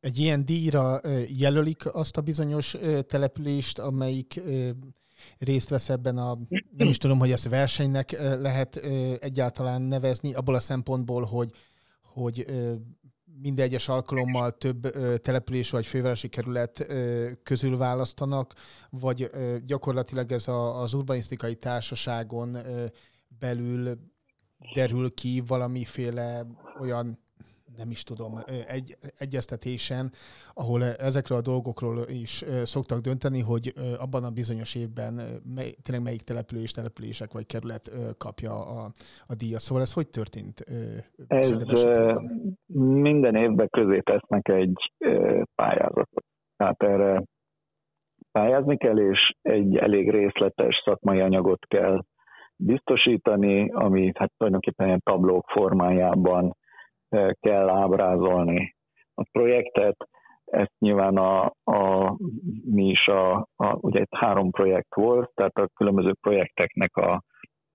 Egy ilyen díjra jelölik azt a bizonyos települést, amelyik részt vesz ebben a, nem is tudom, hogy ezt versenynek lehet egyáltalán nevezni, abból a szempontból, hogy, hogy minden egyes alkalommal több település vagy fővárosi kerület közül választanak, vagy gyakorlatilag ez a, az urbanisztikai társaságon belül derül ki valamiféle olyan nem is tudom, egy egyeztetésen, ahol ezekről a dolgokról is szoktak dönteni, hogy abban a bizonyos évben mely, tényleg melyik település, települések vagy kerület kapja a, a díjat. Szóval ez hogy történt? Ez minden évben közé tesznek egy pályázatot. Tehát erre pályázni kell, és egy elég részletes szakmai anyagot kell biztosítani, ami hát tulajdonképpen ilyen tablók formájában kell ábrázolni a projektet. Ezt nyilván a, a, mi is a, a, ugye itt három projekt volt, tehát a különböző projekteknek a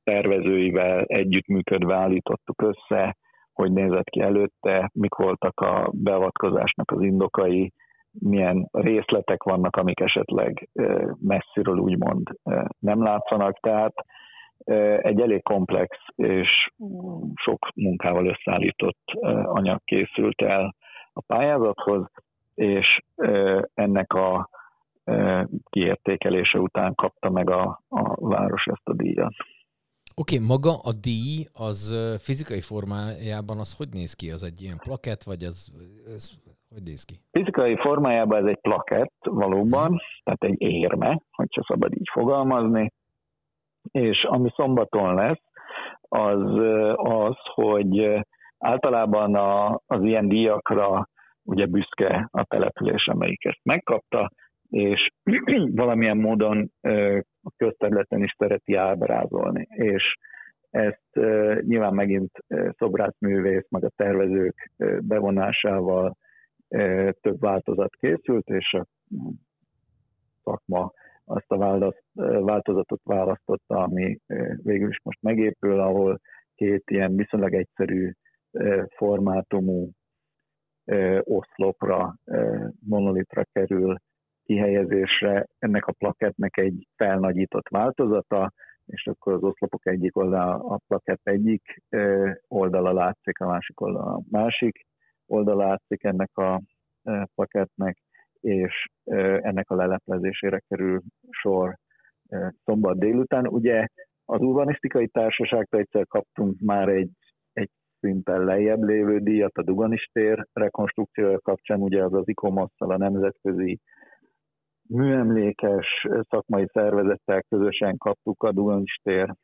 tervezőivel együttműködve állítottuk össze, hogy nézett ki előtte, mik voltak a beavatkozásnak az indokai, milyen részletek vannak, amik esetleg messziről úgymond nem látszanak. Tehát egy elég komplex és sok munkával összeállított anyag készült el a pályázathoz, és ennek a kiértékelése után kapta meg a, a város ezt a díjat. Oké, okay, maga a díj az fizikai formájában az hogy néz ki? Az egy ilyen plakett, vagy az, ez hogy néz ki? Fizikai formájában ez egy plakett valóban, hmm. tehát egy érme, hogyha szabad így fogalmazni, és ami szombaton lesz, az az, hogy általában a, az ilyen díjakra ugye büszke a település, amelyik ezt megkapta, és valamilyen módon a közterületen is szereti ábrázolni. És ezt nyilván megint szobrászművész, meg a tervezők bevonásával több változat készült, és a szakma azt a változatot választotta, ami végül is most megépül, ahol két ilyen viszonylag egyszerű formátumú oszlopra, monolitra kerül kihelyezésre. Ennek a plakettnek egy felnagyított változata, és akkor az oszlopok egyik oldala, a plakett egyik oldala látszik, a másik oldala a másik oldala látszik ennek a plakettnek, és ennek a leleplezésére kerül sor szombat délután. Ugye az urbanisztikai társaságtól egyszer kaptunk már egy, egy szinten lejjebb lévő díjat a Duganistér rekonstrukciója kapcsán, ugye az az ikomosszal a nemzetközi műemlékes szakmai szervezettel közösen kaptuk a Duganistér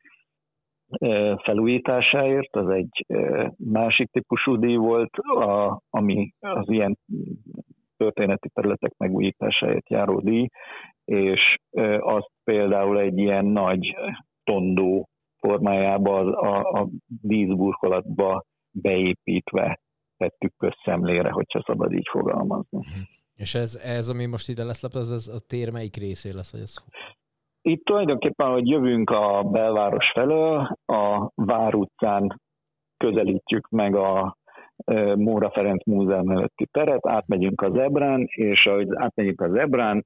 felújításáért, az egy másik típusú díj volt, a, ami az ilyen történeti területek megújításáért járó díj, és azt például egy ilyen nagy tondó formájában a, a díszburkolatba beépítve tettük közszemlére, hogyha szabad így fogalmazni. Mhm. És ez, ez ami most ide lesz ez, ez a tér melyik részé lesz? Vagy ez? Itt tulajdonképpen, hogy jövünk a belváros felől, a Vár utcán közelítjük meg a Móra Ferenc Múzeum előtti teret, átmegyünk az Ebrán, és ahogy átmegyünk az Ebrán,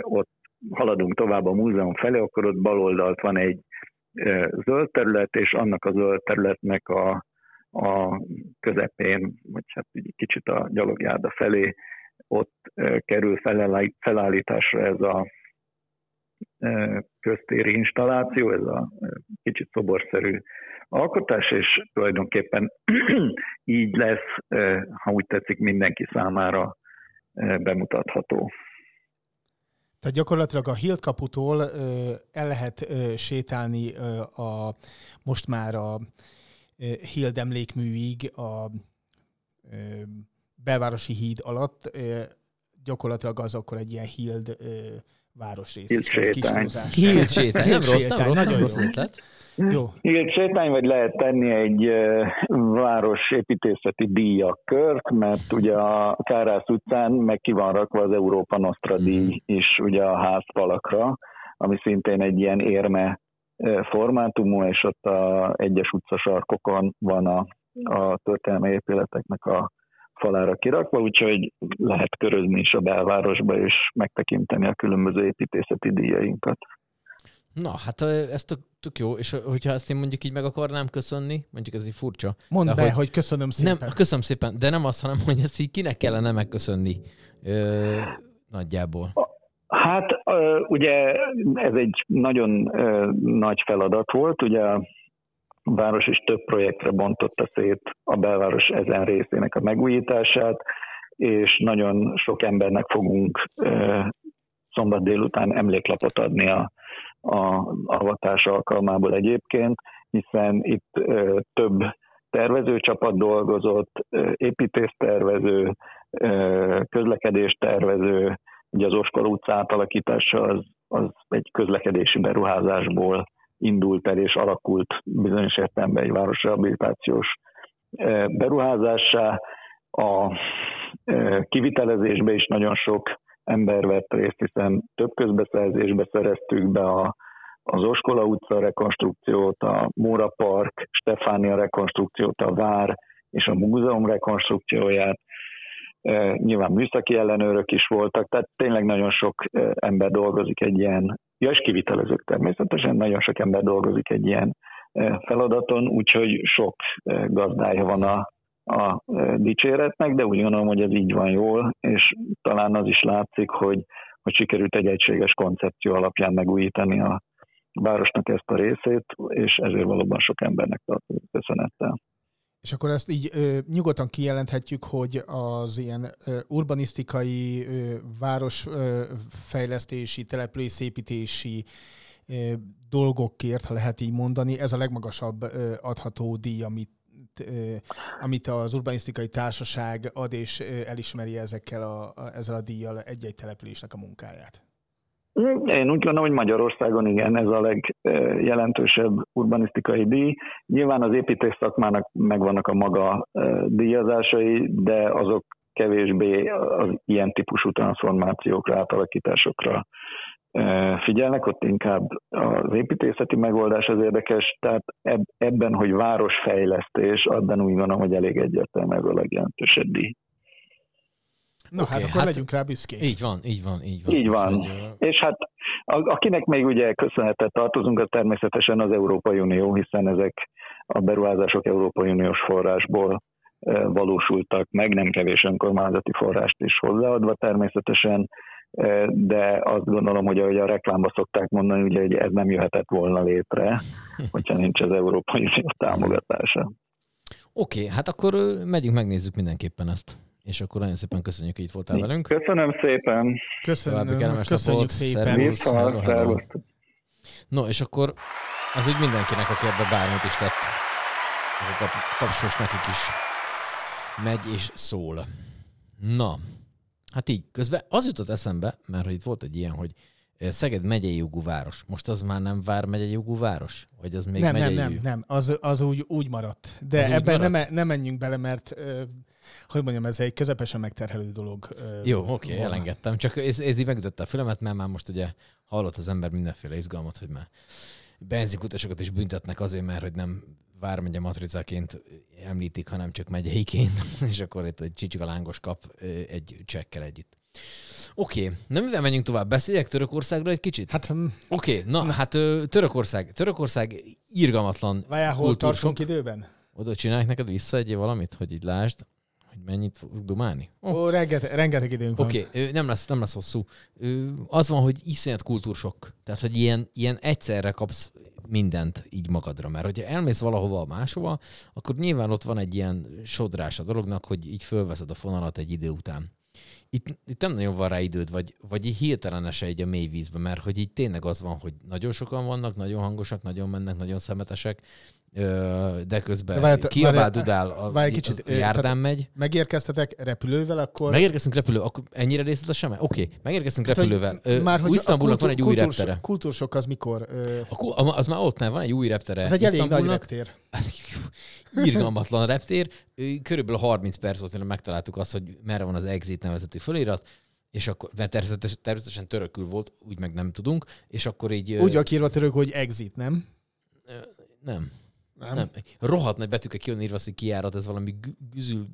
ott haladunk tovább a múzeum felé, akkor ott baloldalt van egy zöld terület, és annak a zöld területnek a, a közepén, vagy hát kicsit a gyalogjárda felé, ott kerül felállításra ez a köztéri installáció, ez a kicsit szoborszerű alkotás, és tulajdonképpen így lesz, ha úgy tetszik, mindenki számára bemutatható. Tehát gyakorlatilag a Hilt kaputól el lehet sétálni a, most már a Hild emlékműig a belvárosi híd alatt. Gyakorlatilag az akkor egy ilyen Hild városrész. Hilt sétány. Sétány. Nem rossz, nem rossz, nem rossz ötlet. Jó. Igen, sétány, vagy lehet tenni egy város építészeti díjakkört, mert ugye a Kárász utcán meg ki van rakva az Európa Nostra díj is ugye a házfalakra, ami szintén egy ilyen érme formátumú, és ott a egyes utcasarkokon van a, a történelmi épületeknek a falára kirakva, úgyhogy lehet körözni is a belvárosba, és megtekinteni a különböző építészeti díjainkat. Na, hát ez tök, tök jó, és hogyha ezt én mondjuk így meg akarnám köszönni, mondjuk ez így furcsa. Mondd be, hogy, hogy köszönöm szépen. Nem, köszönöm szépen, de nem azt, hanem hogy ezt így kinek kellene megköszönni ö, nagyjából. Hát ugye ez egy nagyon nagy feladat volt, ugye város is több projektre bontotta szét a belváros ezen részének a megújítását, és nagyon sok embernek fogunk szombat délután emléklapot adni a, a avatás alkalmából egyébként, hiszen itt több tervezőcsapat dolgozott, építésztervező, közlekedéstervező, ugye az Oskar utca átalakítása az, az egy közlekedési beruházásból indult el és alakult bizonyos értelemben egy városrehabilitációs beruházássá. A kivitelezésbe is nagyon sok ember vett részt, hiszen több közbeszerzésbe szereztük be a, az Oskola utca rekonstrukciót, a Móra Park, Stefánia rekonstrukciót, a Vár és a múzeum rekonstrukcióját. Nyilván műszaki ellenőrök is voltak, tehát tényleg nagyon sok ember dolgozik egy ilyen, ja és kivitelezők természetesen, nagyon sok ember dolgozik egy ilyen feladaton, úgyhogy sok gazdája van a, a dicséretnek, de úgy gondolom, hogy ez így van jól, és talán az is látszik, hogy, hogy sikerült egy egységes koncepció alapján megújítani a városnak ezt a részét, és ezért valóban sok embernek tartozunk köszönettel. És akkor ezt így ö, nyugodtan kijelenthetjük, hogy az ilyen ö, urbanisztikai, ö, városfejlesztési, településépítési ö, dolgokért, ha lehet így mondani, ez a legmagasabb ö, adható díj, amit amit az urbanisztikai társaság ad, és elismeri ezekkel a, ezzel a díjjal egy-egy településnek a munkáját. Én úgy gondolom, hogy Magyarországon igen, ez a legjelentősebb urbanisztikai díj. Nyilván az építés szakmának megvannak a maga díjazásai, de azok kevésbé az ilyen típusú transformációkra, átalakításokra figyelnek, ott inkább az építészeti megoldás az érdekes, tehát ebben, hogy városfejlesztés, abban úgy gondolom, hogy elég egyértelmű ez a legjelentősebb díj. Na okay, hát akkor hát, legyünk rá büszkék. Így van, így van, így van. Így van. Hogy, és hát akinek még ugye köszönhetet tartozunk, az természetesen az Európai Unió, hiszen ezek a beruházások Európai Uniós forrásból valósultak meg, nem kevés önkormányzati forrást is hozzáadva természetesen, de azt gondolom, hogy ahogy a reklámba szokták mondani, ugye, hogy ez nem jöhetett volna létre, hogyha nincs az Európai Unió támogatása. Oké, okay, hát akkor megyünk, megnézzük mindenképpen ezt. És akkor nagyon szépen köszönjük, hogy itt voltál velünk. Köszönöm szépen. Köszönöm, köszönjük szépen. Viszont, No, és akkor az úgy mindenkinek, aki ebbe bármit is tett, ez a tapsos nekik is megy és szól. Na, hát így. Közben az jutott eszembe, mert hogy itt volt egy ilyen, hogy Szeged megyei jogú város. Most az már nem vár megyei jogú város? Vagy az még nem, megyei nem, nem, nem, az, az úgy, úgy maradt. De az ebben nem, nem menjünk bele, mert hogy mondjam, ez egy közepesen megterhelő dolog. Jó, oké, okay, elengedtem. Csak ez, ez így megütötte a fülemet, mert már most ugye hallott az ember mindenféle izgalmat, hogy már benzinkutasokat is büntetnek azért, mert hogy nem vármegye matricaként említik, hanem csak megyeiként, és akkor itt egy csicsika lángos kap egy csekkel együtt. Oké, okay. na mivel menjünk tovább? Beszéljek Törökországról egy kicsit? Hát, hm. Oké, okay, na, na hát Törökország. Törökország irgalmatlan Várjál, hol tartunk időben? Oda csinálják neked vissza egy valamit, hogy így lásd, hogy mennyit fog dumálni? Oh. Ó, rengeteg, rengeteg időnk Oké, okay, nem lesz, nem lesz hosszú. Az van, hogy iszonyat kultúrsok. Tehát, hogy ilyen, ilyen egyszerre kapsz mindent így magadra. Mert hogyha elmész valahova máshova, akkor nyilván ott van egy ilyen sodrás a dolognak, hogy így fölveszed a fonalat egy idő után itt, itt nem nagyon van rá időd, vagy, vagy így hirtelen egy a mély vízbe, mert hogy így tényleg az van, hogy nagyon sokan vannak, nagyon hangosak, nagyon mennek, nagyon szemetesek, de közben de kiabál, dudál, a, várj, kicsit, a járdán megy. Megérkeztetek repülővel, akkor... Megérkeztünk repülővel, akkor ennyire részletesen? Oké, okay, megérkeztünk hát, repülővel. Már, hogy Isztambulnak van egy új reptere. Kultúrsok az mikor? A, az már ott, mert van egy új reptere. Ez egy elég nagy reptér. Irgalmatlan reptér. Körülbelül 30 perc volt, megtaláltuk azt, hogy merre van az exit nevezetű fölirat, és akkor, mert természetesen, természetesen törökül volt, úgy meg nem tudunk, és akkor így... Úgy a írva török, hogy exit, nem? Nem. Nem. nem. Rohadt nagy betűkkel ki van írva, hogy kiárat, ez valami güzül,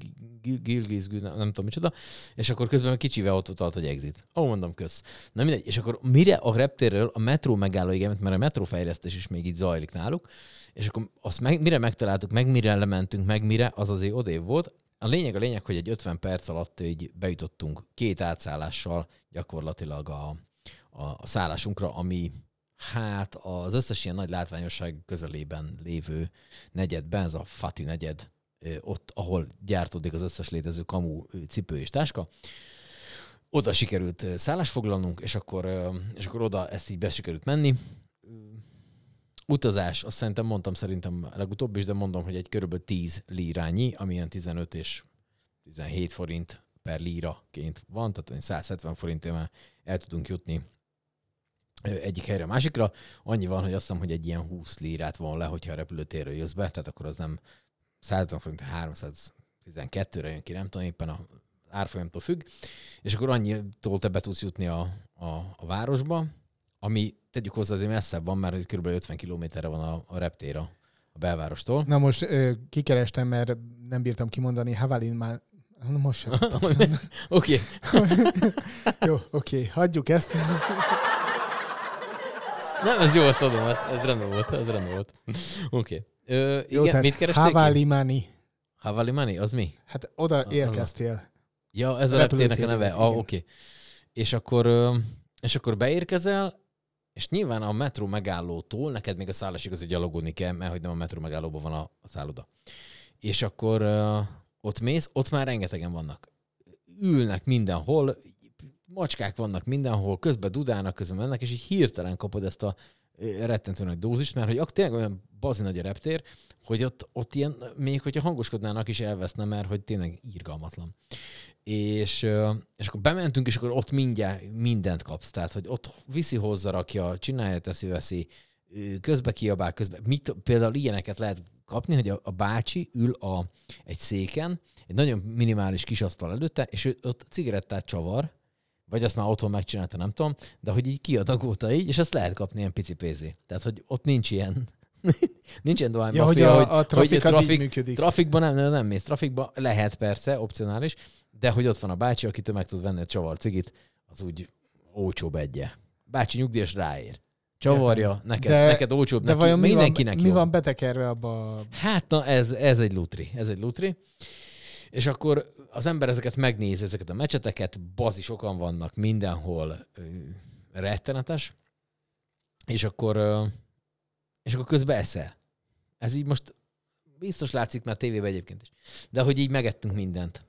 gilgizgül, nem, tudom micsoda, és akkor közben kicsivel ott utalt, hogy exit. Ó, mondom, kösz. Na mindegy, és akkor mire a reptérről a metró megállóig, mert a metrófejlesztés is még így zajlik náluk, és akkor azt meg, mire megtaláltuk, meg mire lementünk, meg mire, az azért odév volt. A lényeg a lényeg, hogy egy 50 perc alatt így bejutottunk két átszállással gyakorlatilag a, a, a szállásunkra, ami Hát az összes ilyen nagy látványosság közelében lévő negyedben, ez a Fati negyed, ott, ahol gyártódik az összes létező kamu cipő és táska, oda sikerült ö, szállást foglalnunk, és akkor, és akkor oda ezt így be sikerült menni. Utazás, azt szerintem mondtam szerintem legutóbb is, de mondom, hogy egy körülbelül 10 lírányi, ami ilyen 15 és 17 forint per líraként van, tehát olyan 170 forintért már el tudunk jutni egyik helyre a másikra. Annyi van, hogy azt hiszem, hogy egy ilyen 20 lírát von le, hogyha a repülőtérről jössz be, tehát akkor az nem 150 forint, 312-re jön ki, nem tudom, éppen a árfolyamtól függ, és akkor annyitól te be tudsz jutni a, a, a városba, ami tegyük hozzá azért messzebb van, mert kb. 50 kilométerre van a, a reptér a, a belvárostól. Na most ö, kikerestem, mert nem bírtam kimondani. Havalin már... Most sem. Oké. Jó, oké, hagyjuk ezt. Nem, ez jó, azt adom, ez, ez rendben volt, ez rendben volt. Oké. Okay. Jó, Igen, mit keresték? Havalimani. Havalimani, az mi? Hát oda Az a- érkeztél. Ja, ez a reptérnek a neve. Ah, oké. Okay. És akkor, ö, és akkor beérkezel, és nyilván a metró megállótól neked még a szállásig azért gyalogolni kell, mert hogy nem a metró megállóban van a, a szálloda. És akkor ö, ott mész, ott már rengetegen vannak. Ülnek mindenhol, macskák vannak mindenhol, közben dudálnak, közben mennek, és így hirtelen kapod ezt a ö, rettentő nagy dózist, mert hogy tényleg olyan bazi nagy a reptér, hogy ott, ott ilyen, még hogyha hangoskodnának is elveszne, mert hogy tényleg írgalmatlan. És, és akkor bementünk, és akkor ott mindjárt mindent kapsz. Tehát, hogy ott viszi, hozza, rakja, csinálja, teszi, veszi, közbe kiabál, közbe. Mit, például ilyeneket lehet kapni, hogy a, a bácsi ül a, egy széken, egy nagyon minimális kis asztal előtte, és ő ott cigarettát csavar, vagy azt már otthon megcsinálta, nem tudom, de hogy így kiadagolta így, és azt lehet kapni ilyen pici pénzé. Tehát, hogy ott nincs ilyen, nincs ilyen dohány Ja, hogy a- a trafik az így működik. Trafikban nem, nem, nem mész trafikba, lehet persze, opcionális, de hogy ott van a bácsi, akitől meg tud venni egy csavar cigit, az úgy olcsóbb egye. Bácsi nyugdíjas ráér. Csavarja, neked, De- neked olcsóbb, De neki, vajon mi van, mindenkinek mi van betekerve abba? a- Hát na, ez, ez egy lutri, ez egy lutri. És akkor az ember ezeket megnézi, ezeket a mecseteket, bazi sokan vannak mindenhol, rettenetes, és akkor, és akkor közben eszel. Ez így most biztos látszik már tévében egyébként is. De hogy így megettünk mindent.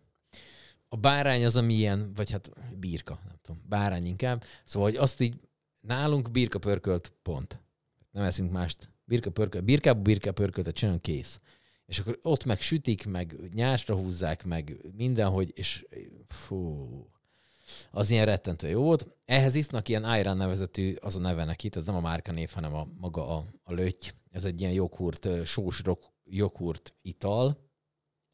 A bárány az, ami ilyen, vagy hát birka, nem tudom, bárány inkább. Szóval, hogy azt így nálunk birka pörkölt pont. Nem eszünk mást. Birka pörkölt, birkából birka pörköltet csinálunk, kész. És akkor ott meg sütik, meg nyásra húzzák, meg mindenhogy, és fú, az ilyen rettentő jó volt. Ehhez isznak ilyen Iron nevezetű, az a neve neki, ez nem a márka név, hanem a maga a, a löty. Ez egy ilyen joghurt, sós joghurt ital.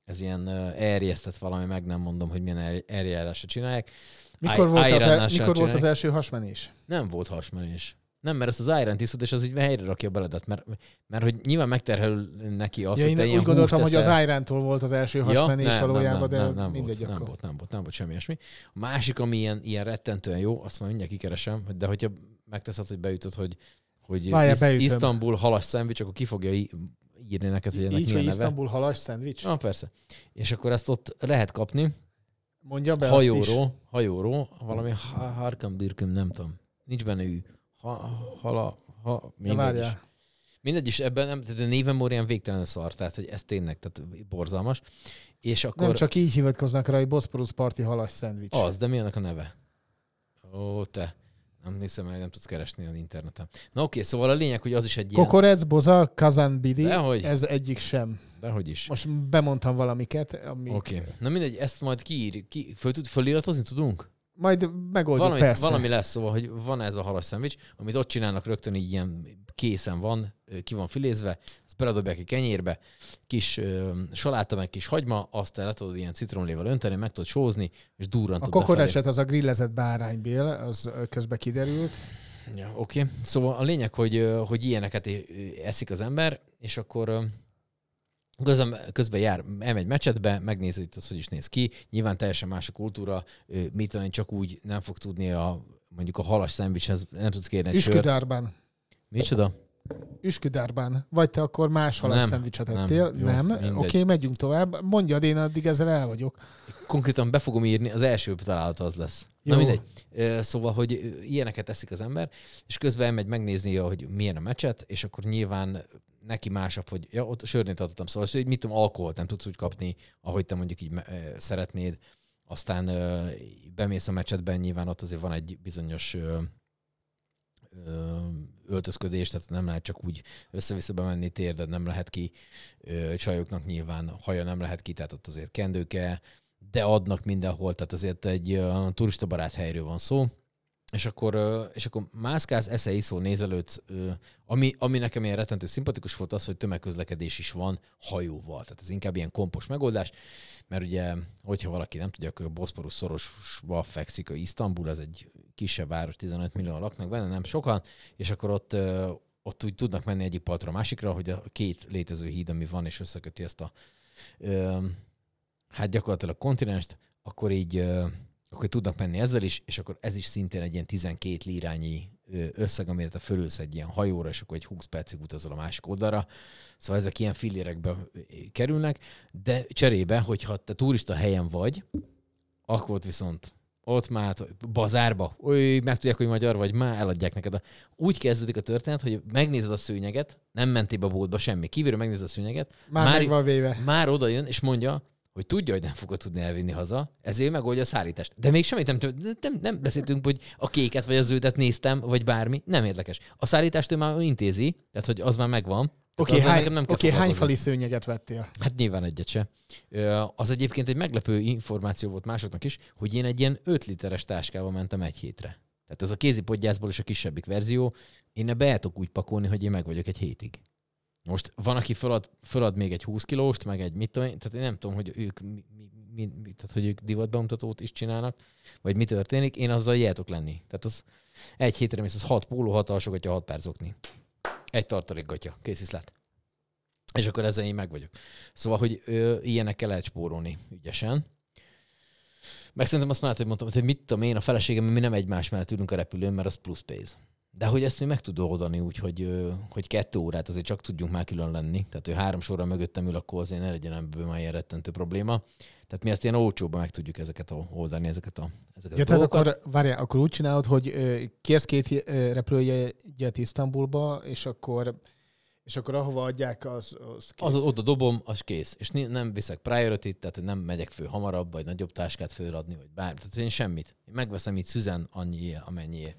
Ez ilyen erjesztett valami, meg nem mondom, hogy milyen er- eljárásra csinálják. Mikor, volt az, el, Ironnal mikor volt az első hasmenés? Nem volt hasmenés. Nem, mert ezt az Iron iszod, és az így helyre rakja beledet, mert, mert hogy nyilván megterhel neki azt, Ja, hogy én te úgy ilyen gondoltam, húst hogy az. Irántól volt az első hasmenés valójában, de nem, nem mindegy volt, akkor. Nem volt, nem volt, nem volt semmi ilyesmi. A másik, ami ilyen, ilyen rettentően jó, azt már mindjárt kikeresem, de hogyha megteszed, hogy beütöd, hogy, hogy Várjál, Iszt-. Isztambul halas szendvics, akkor ki fogja írni neked, hogy ennek Így, mi a neve. Isztambul halas szendvics? Ah, persze. És akkor ezt ott lehet kapni. Mondja be hajóról, hajóról, valami ha- harkam, birküm, nem tudom. Nincs benne ű. Ha, hala, ha, mindegy is. Mindegy is, ebben nem, tehát a névem olyan végtelenül szar, tehát hogy ez tényleg tehát borzalmas. És akkor Nem csak így hivatkoznak rá, hogy Bosporus Parti halas szendvics. az, de mi annak a neve? Ó, te. Nem hiszem, hogy nem tudsz keresni az interneten. Na oké, szóval a lényeg, hogy az is egy ilyen... Kokorec, boza, kazanbidi, Dehogy. ez egyik sem. Dehogy is. Most bemondtam valamiket, ami... Oké. Okay. Na mindegy, ezt majd kiír, ki, föl tud, föliratozni tudunk? Majd megoldjuk, valami, persze. valami lesz, szóval, hogy van ez a halas szendvics, amit ott csinálnak rögtön így ilyen készen van, ki van filézve, ezt beledobják egy kenyérbe, kis ö, saláta, meg kis hagyma, azt el tudod ilyen citronlével önteni, meg tudod sózni, és A durrantod befelé. kokorecset az a grillezett báránybél, az közbe kiderült. Ja, oké. Okay. Szóval a lényeg, hogy, hogy ilyeneket eszik az ember, és akkor közben, közben jár, elmegy mecsetbe, megnézi, hogy az hogy is néz ki. Nyilván teljesen más a kultúra, mit tudom, csak úgy nem fog tudni a mondjuk a halas szendvicshez, nem tudsz kérni egy sört. Üsküdárban. Micsoda? Üsküdárban. Vagy te akkor más Nem, halász szendvicset nem, ettél? Nem? mindegy. Oké, okay, megyünk tovább. Mondjad, én addig ezzel el vagyok. Konkrétan be fogom írni, az első találat az lesz. Na Jó. mindegy. Ö, Szóval, hogy ilyeneket teszik az ember, és közben elmegy megnézni, hogy milyen a meccset, és akkor nyilván neki másabb, hogy ja, ott sörnét adottam, szóval, hogy mit tudom, alkoholt nem tudsz úgy kapni, ahogy te mondjuk így szeretnéd, aztán ö, bemész a meccsetben, nyilván ott azért van egy bizonyos ö, ö, öltözködés, tehát nem lehet csak úgy össze-vissza bemenni, térded nem lehet ki, ö, csajoknak nyilván haja nem lehet ki, tehát ott azért kendőke, de adnak mindenhol, tehát azért egy uh, turistabarát helyről van szó, és akkor, és akkor mászkálsz, esze iszol, nézelődsz, ö, ami, ami nekem ilyen rettentő szimpatikus volt az, hogy tömegközlekedés is van hajóval. Tehát ez inkább ilyen kompos megoldás, mert ugye, hogyha valaki nem tudja, akkor a Boszporusz szorosba fekszik, a Isztambul, ez egy kisebb város, 15 millió laknak benne, nem sokan, és akkor ott, ott úgy tudnak menni egyik partra a másikra, hogy a két létező híd, ami van, és összeköti ezt a hát gyakorlatilag kontinenst, akkor így, akkor tudnak menni ezzel is, és akkor ez is szintén egy ilyen 12 lírányi ö, összeg, amire fölülsz egy ilyen hajóra, és akkor egy 20 percig utazol a másik oldalra. Szóval ezek ilyen fillérekbe kerülnek, de cserébe, hogyha te turista helyen vagy, akkor ott viszont ott már bazárba, oly, megtudják, hogy magyar vagy, már eladják neked. A... Úgy kezdődik a történet, hogy megnézed a szőnyeget, nem mentél be a boltba semmi, kívülről megnézed a szőnyeget, Már, már meg van véve. már oda jön, és mondja, hogy tudja, hogy nem fogod tudni elvinni haza, ezért megoldja a szállítást. De még semmit nem, nem, nem, beszéltünk, hogy a kéket vagy a zöldet néztem, vagy bármi. Nem érdekes. A szállítást ő már intézi, tehát hogy az már megvan. Oké, azzal hány, nem oké, hány fali szőnyeget vettél? Hát nyilván egyet se. Az egyébként egy meglepő információ volt másoknak is, hogy én egy ilyen 5 literes táskával mentem egy hétre. Tehát ez a kézipodgyászból is a kisebbik verzió. Én ebbe el tudok úgy pakolni, hogy én meg vagyok egy hétig. Most van, aki fölad, fölad még egy 20 kilóst, meg egy mit tudom én, tehát én nem tudom, hogy ők, mi, mi, mi, tehát, hogy ők divatbemutatót is csinálnak, vagy mi történik, én azzal jeltok lenni. Tehát az egy hétre mész, az 6 póló, 6 alsógatja, 6 pár zokni. Egy tartalékgatya, kész viszlát. És akkor ezzel én meg vagyok. Szóval, hogy ö, ilyenekkel lehet spórolni ügyesen. Meg szerintem azt már hogy mondtam, hogy mit tudom én, a feleségem, mi nem egymás mellett ülünk a repülőn, mert az plusz pénz. De hogy ezt mi meg tud oldani úgy, hogy, hogy kettő órát azért csak tudjunk már külön lenni. Tehát, hogy három sorra mögöttem ül, akkor azért ne legyen ebből már ilyen rettentő probléma. Tehát mi ezt ilyen olcsóban meg tudjuk ezeket a, oldani, ezeket a, ezeket Ja, a tehát dolgokat. akkor, várjál, akkor úgy csinálod, hogy kérsz két repülőjegyet Isztambulba, és akkor, és akkor ahova adják, az, az kész. Az, oda dobom, az kész. És nem viszek priority tehát nem megyek föl hamarabb, vagy nagyobb táskát fölradni, vagy bármi. Tehát én semmit. Én megveszem itt szüzen annyi, amennyi.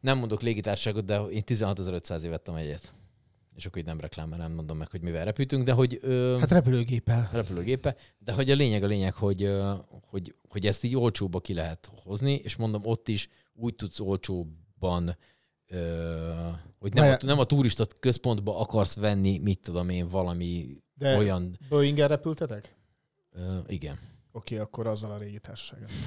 Nem mondok légitársaságot, de én 16.500 év vettem egyet. És akkor így nem reklám, mert nem mondom meg, hogy mivel repültünk, de hogy... Ö, Hát repülőgéppel. repülőgépe, de hogy a lényeg a lényeg, hogy, ö, hogy, hogy ezt így olcsóba ki lehet hozni, és mondom, ott is úgy tudsz olcsóbban, ö, hogy nem a, nem a turista központba akarsz venni, mit tudom én, valami De olyan... Boeing-el repültetek? Ö, igen. Oké, akkor azzal a régi társasággal.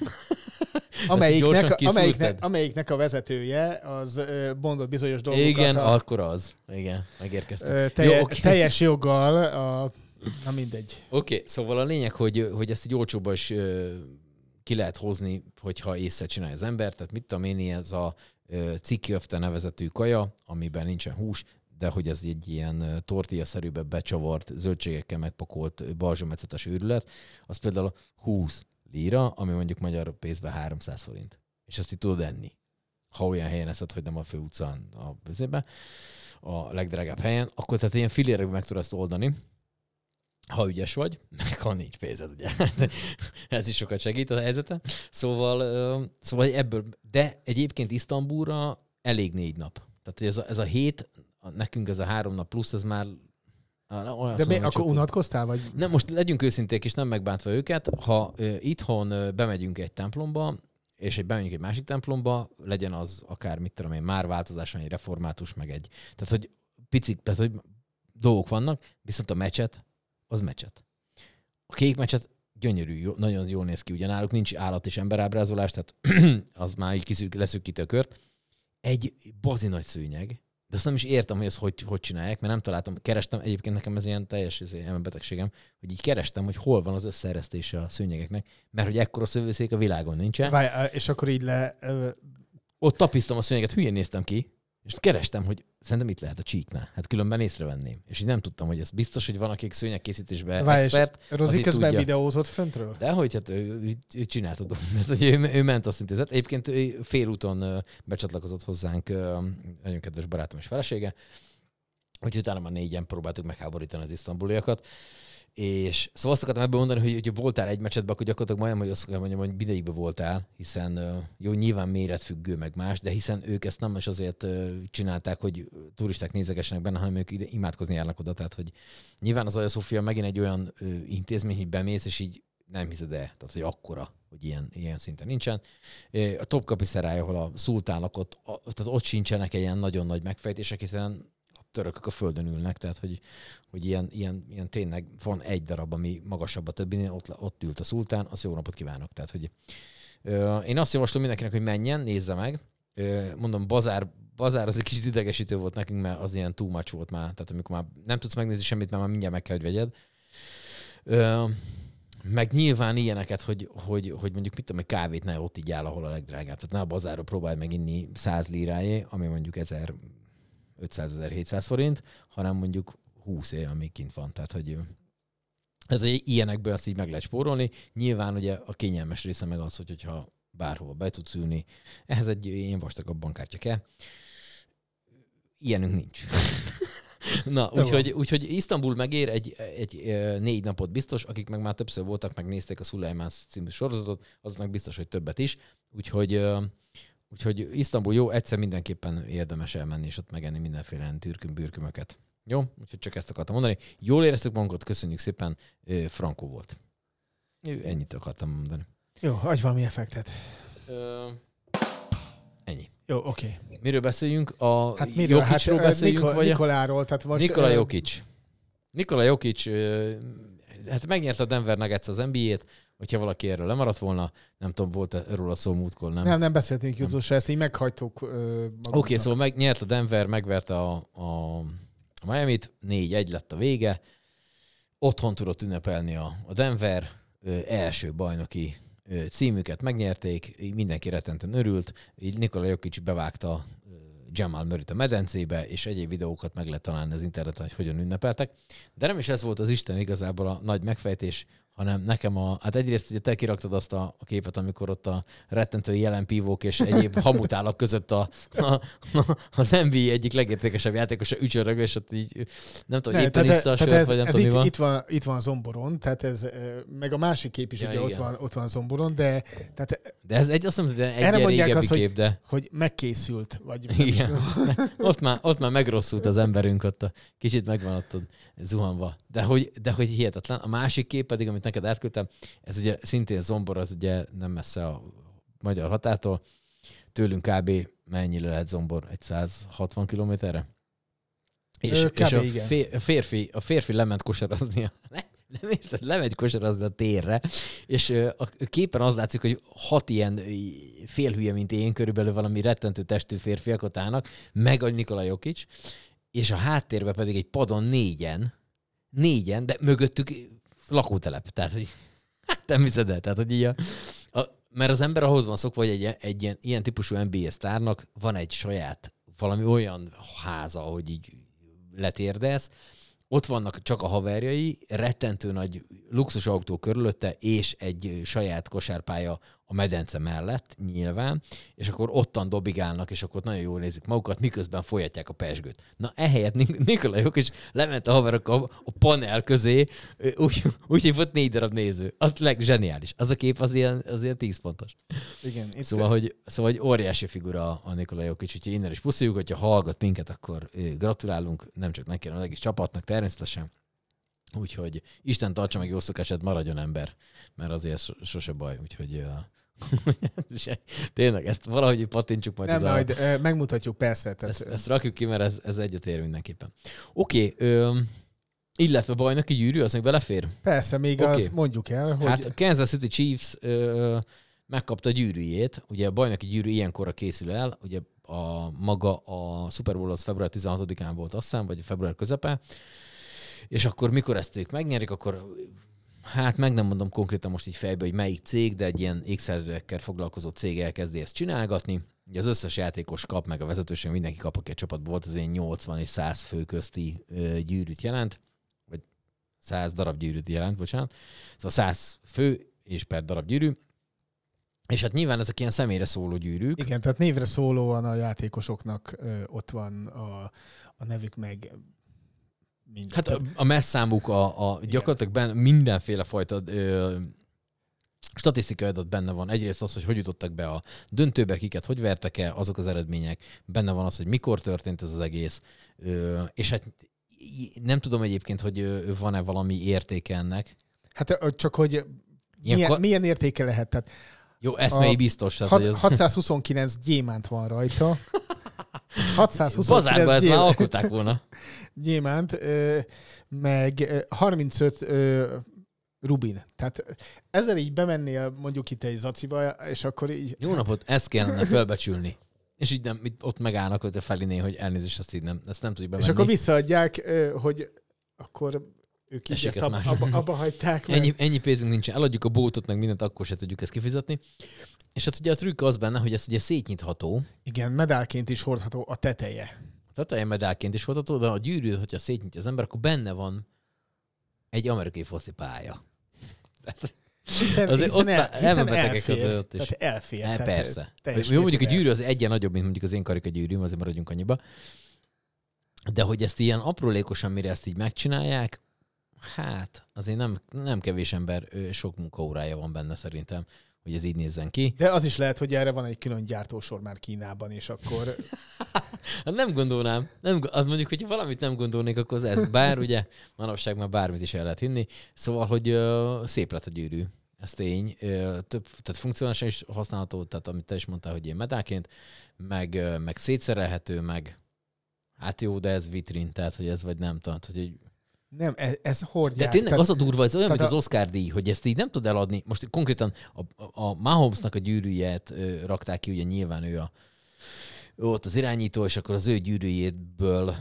gyorsan amelyiknek, amelyiknek, amelyiknek a vezetője az mondott bizonyos dolgokat. Igen, a, akkor az. Igen, megérkeztem. ö, Jó, telje, oké. teljes joggal a... Na mindegy. Oké, okay, szóval a lényeg, hogy, hogy ezt így olcsóban is ki lehet hozni, hogyha észre csinálja az ember. Tehát mit tudom én, ez a ö, cikkiöfte nevezetű kaja, amiben nincsen hús, de hogy ez egy ilyen tortilla-szerűbe becsavart, zöldségekkel megpakolt balzsamecetes őrület, az például 20 líra, ami mondjuk magyar pénzben 300 forint. És azt így tudod enni. Ha olyan helyen eszed, hogy nem a főutcán a közébe, a legdrágább helyen, akkor tehát ilyen filérekben meg tudod ezt oldani, ha ügyes vagy, meg ha nincs pénzed, ugye. Ez is sokat segít a helyzeten. Szóval, szóval ebből, de egyébként Isztambulra elég négy nap. Tehát hogy ez a, ez a hét, nekünk ez a három nap plusz, ez már olyan De mi, akkor unatkoztál, vagy? nem, most legyünk őszinték, és nem megbántva őket. Ha ö, itthon ö, bemegyünk egy templomba, és egy bemegyünk egy másik templomba, legyen az akár, mit tudom én, már változás van, egy református, meg egy. Tehát, hogy picik, tehát, hogy dolgok vannak, viszont a mecset, az mecset. A kék mecset gyönyörű, jó, nagyon jól néz ki, ugye náluk nincs állat és emberábrázolás, tehát az már így kiszűk, leszűkíti a kört. Egy bazi nagy szőnyeg, de azt nem is értem, hogy ezt hogy, hogy csinálják, mert nem találtam. Kerestem, egyébként nekem ez ilyen teljes ez ilyen betegségem, hogy így kerestem, hogy hol van az összeeresztése a szőnyegeknek, mert hogy ekkora szövőszék a világon nincsen. Várj, és akkor így le... Ott tapisztam a szőnyeget, hülyén néztem ki, És kerestem, hogy szerintem itt lehet a csíknál. Hát különben észrevenném. És így nem tudtam, hogy ez biztos, hogy van, akik szőnyegkészítésben Várj, és expert. Rozi közben tudja. videózott föntről? De hogy hát ő, ő, ő csinált, tudom. Tehát, hogy ő, ő, ment azt intézet. Egyébként ő félúton becsatlakozott hozzánk nagyon kedves barátom és felesége, úgyhogy utána már négyen próbáltuk megháborítani az isztambuliakat. És szóval azt akartam ebből mondani, hogy, hogy voltál egy meccsetben, akkor gyakorlatilag majdnem, hogy azt kell mondjam, hogy ideigben voltál, hiszen jó, nyilván méretfüggő meg más, de hiszen ők ezt nem is azért csinálták, hogy turisták nézegessenek benne, hanem ők ide imádkozni járnak oda. Tehát, hogy nyilván az Aja Szófia megint egy olyan intézmény, hogy bemész, és így nem hiszed el, tehát hogy akkora, hogy ilyen, ilyen szinten nincsen. A Topkapi Szerály, ahol a szultán lakott, tehát ott sincsenek ilyen nagyon nagy megfejtések, hiszen törökök a földön ülnek, tehát hogy, hogy ilyen, ilyen, ilyen tényleg van egy darab, ami magasabb a többinél, ott, ott ült a szultán, azt jó napot kívánok. Tehát, hogy, ö, én azt javaslom mindenkinek, hogy menjen, nézze meg. Ö, mondom, bazár, bazár az egy kicsit idegesítő volt nekünk, mert az ilyen too much volt már. Tehát amikor már nem tudsz megnézni semmit, mert már mindjárt meg kell, hogy vegyed. Ö, meg nyilván ilyeneket, hogy, hogy, hogy mondjuk mit tudom, egy kávét ne ott így áll, ahol a legdrágább. Tehát ne a bazáról próbálj meg inni 100 lirájé, ami mondjuk 1500-1700 forint, hanem mondjuk 20 év, ami kint van. Tehát, hogy ez egy ilyenekből azt így meg lehet spórolni. Nyilván ugye a kényelmes része meg az, hogy, hogyha bárhova be tudsz ülni, ehhez egy ilyen vastagabb bankkártya kell. Ilyenünk nincs. Na, úgyhogy, úgyhogy Isztambul megér egy, egy négy napot biztos, akik meg már többször voltak, megnézték a Szulajmán című sorozatot, azoknak biztos, hogy többet is. Úgyhogy, úgyhogy Isztambul jó, egyszer mindenképpen érdemes elmenni, és ott megenni mindenféle türküm, bürkümöket. Jó? Úgyhogy csak ezt akartam mondani. Jól éreztük magunkat, köszönjük szépen. Frankó volt. Ennyit akartam mondani. Jó, adj valami effektet. Ö, ennyi. Jó, oké. Miről beszéljünk? A Hát miről? Hát Jokicról ö, beszéljünk, Nikol- vagy. Nikoláról, tehát most... Nikola Jokic. Nikola Jokic, hát megnyerte a Denver Nuggets az NBA-t, hogyha valaki erről lemaradt volna, nem tudom, volt -e róla szó múltkor, nem? Nem, nem beszéltünk jutósra, ezt így meghagytuk. Oké, okay, szóval megnyert a Denver, megverte a, a, a Miami-t, 4-1 lett a vége, otthon tudott ünnepelni a, a Denver, ö, első bajnoki ö, címüket megnyerték, így mindenki rettenten örült, így Nikola Jokic bevágta Jamal murray a medencébe, és egyéb videókat meg lehet találni az interneten, hogy hogyan ünnepeltek. De nem is ez volt az Isten igazából a nagy megfejtés, hanem nekem a, hát egyrészt ugye te kiraktad azt a, a képet, amikor ott a rettentő jelen pívók és egyéb hamutálak között a, a, a, az NBA egyik legértékesebb játékosa ücsörög, és ott így nem tudom, Ne, éppen iszta a tehát sört, ez, vagy nem ez tudom, itt, van. itt, van, itt van zomboron, tehát ez, ö, meg a másik kép is Ja, ugye ott igen. van, ott van zomboron, de tehát De ez egy, azt mondom, hogy egy erre ilyen mondják azt, kép, hogy, de hogy megkészült, vagy igen. ott, már, ott már megrosszult az emberünk, ott a, kicsit megvan ott ott zuhanva. De hogy, de hogy hihetetlen. A másik kép pedig, amit neked átküldtem, ez ugye szintén zombor, az ugye nem messze a magyar határtól. Tőlünk kb. mennyire lehet zombor? Egy 160 kilométerre? És, Ö, és kb. a, igen. fé- a, férfi, a férfi lement kosarazni a, nem érted, lemegy kosarazni a térre, és a képen az látszik, hogy hat ilyen félhülye, mint én, körülbelül valami rettentő testű férfiak ott állnak, meg a Nikola Jokic, és a háttérben pedig egy padon négyen, négyen, de mögöttük lakótelep. Tehát, hogy hát nem hiszed el. Tehát, hogy így a, a, mert az ember ahhoz van szokva, hogy egy, egy ilyen, ilyen típusú NBA sztárnak van egy saját valami olyan háza, hogy így letérdesz, ott vannak csak a haverjai, rettentő nagy luxusautó körülötte, és egy saját kosárpálya a medence mellett nyilván, és akkor ottan dobigálnak, és akkor nagyon jól nézik magukat, miközben folyatják a pesgőt. Na ehelyett Nik- Nikola is lement a haverokkal a panel közé, úgy, úgy hívott négy darab néző. Az leg zseniális. Az a kép az ilyen, az ilyen tíz pontos. Igen, itt Szóval, hogy, szóval, hogy óriási figura a Nikola Jokic, úgyhogy innen is pusziljuk, hogyha hallgat minket, akkor gratulálunk, nem csak neki, hanem az egész csapatnak természetesen. Úgyhogy Isten tartsa meg jó szokását, maradjon ember, mert azért so- sose baj, úgyhogy se- tényleg, ezt valahogy patintsuk majd nem, oda. majd ö, megmutatjuk persze. Tehát, Ezt, ezt rakjuk ki, mert ez, ez egyetérő mindenképpen. Oké, okay, illetve bajnoki gyűrű, az még belefér? Persze, még okay. azt mondjuk el, hogy Hát a Kansas City Chiefs ö, megkapta a gyűrűjét, ugye a bajnoki gyűrű ilyenkorra készül el, ugye a maga a Super Bowl az február 16-án volt azt hiszem, vagy február közepe, és akkor mikor ezt ők megnyerik, akkor hát meg nem mondom konkrétan most így fejbe, hogy melyik cég, de egy ilyen ékszerekkel foglalkozó cég elkezdi ezt csinálgatni, Ugye az összes játékos kap, meg a vezetőség, mindenki kap, aki a csapatban volt, az én 80 és 100 fő közti ö, gyűrűt jelent, vagy 100 darab gyűrűt jelent, bocsánat. Szóval 100 fő és per darab gyűrű. És hát nyilván ezek ilyen személyre szóló gyűrűk. Igen, tehát névre szólóan a játékosoknak ö, ott van a, a nevük meg minden. Hát a, a messzámuk, a, a gyakorlatilag ben, mindenféle fajta ö, statisztikai adat benne van. Egyrészt az, hogy hogy jutottak be a döntőbe, kiket hogy vertek el, azok az eredmények. Benne van az, hogy mikor történt ez az egész. Ö, és hát nem tudom egyébként, hogy van-e valami értéke ennek. Hát csak, hogy Ilyen milyen, ka- milyen értéke lehet? Tehát Jó, eszmei biztos. Tehát, hat- hogy az... 629 gyémánt van rajta. 629 Bazárba ezt már alkották volna. gyémánt, meg ö, 35 ö, rubin. Tehát ezzel így bemennél mondjuk itt egy zaciba, és akkor így... Jó napot, ezt kellene felbecsülni. És így nem, ott megállnak, hogy a feliné, hogy elnézést, ezt így nem, ezt nem tudjuk És bemenni. akkor visszaadják, hogy akkor ők így Tessék, ezt ezt ab, más. abba, abba hagyták. mert- Ennyi, ennyi pénzünk nincsen. Eladjuk a bótot, meg mindent, akkor se tudjuk ezt kifizetni. És hát ugye a trükk az benne, hogy ez ugye szétnyitható. Igen, medálként is hordható a teteje. A teteje medálként is hordható, de a gyűrű, hogyha szétnyitja az ember, akkor benne van egy amerikai foszi pálya. Tehát Hiszen, azért hiszen, ott el, hiszen elfér. ott is. Tehát elfér. E, tehát persze. Jó, mondjuk a gyűrű az egyen nagyobb, mint mondjuk az én karika gyűrűm, azért maradjunk annyiba. De hogy ezt ilyen aprólékosan, mire ezt így megcsinálják, hát azért nem, nem kevés ember, sok munkaórája van benne szerintem, hogy ez így nézzen ki. De az is lehet, hogy erre van egy külön gyártósor már Kínában, és akkor Hát nem gondolnám. Nem, az mondjuk, hogyha valamit nem gondolnék, akkor az ez. Bár ugye manapság már bármit is el lehet hinni. Szóval, hogy ö, szép lett a gyűrű. Ez tény. Ö, több, tehát funkcionálisan is használható, tehát amit te is mondtál, hogy ilyen medálként, meg, ö, meg szétszerelhető, meg hát jó, de ez vitrin, tehát hogy ez vagy nem, tehát hogy nem, ez, ez de hordják. tényleg tehát, az a durva, ez olyan, mint az Oscar díj, hogy ezt így nem tud eladni. Most konkrétan a, a Mahomesnak a gyűrűjét ö, rakták ki, ugye nyilván ő a volt az irányító, és akkor az ő gyűrűjéből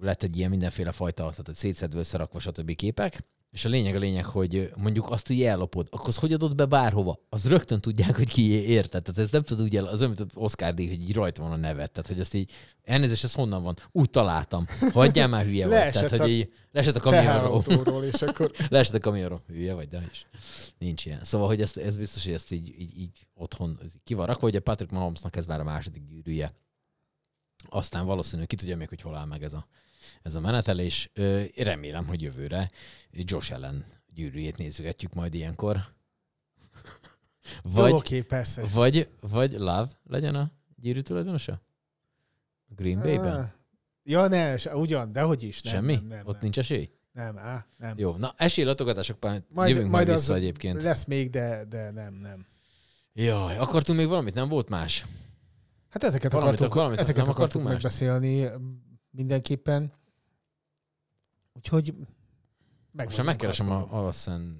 lett egy ilyen mindenféle fajta, tehát szétszedve összerakva, stb. képek. És a lényeg a lényeg, hogy mondjuk azt így ellopod, akkor az hogy adod be bárhova? Az rögtön tudják, hogy ki érted. Tehát ez nem tud úgy el, az olyan, mint Oscar díj, hogy így rajta van a nevet. Tehát, hogy ezt így, elnézést, ez honnan van? Úgy találtam. Hagyjál már hülye vagy. Tehát, hogy így, leesett a kamionról. és akkor Leesett a kamionról. Hülye vagy, de is. Nincs ilyen. Szóval, hogy ezt, ez biztos, hogy ezt így, így, így otthon ez ki van rakva. Ugye Patrick Mahomesnak ez már a második gyűrűje. Aztán valószínű, ki tudja még, hogy hol áll meg ez a, ez a menetelés. Remélem, hogy jövőre Josh ellen gyűrűjét nézgetjük majd ilyenkor. vagy, Vagy, oké, persze. vagy, vagy Love legyen a gyűrű tulajdonosa? Green Bay-ben? Ja, ne, ugyan, de hogy is. Nem, Semmi? Nem, nem, Ott nem. nincs esély? Nem, á, nem. Jó, na esélylátogatások, majd, jövünk majd vissza egyébként. Lesz még, de, de nem, nem. Jaj, akartunk még valamit? Nem volt más? Hát ezeket Valamit- akartuk, valamit ezeket nem akartuk akartunk mást? megbeszélni mindenképpen. Úgyhogy meg Most megkeresem a, a szend...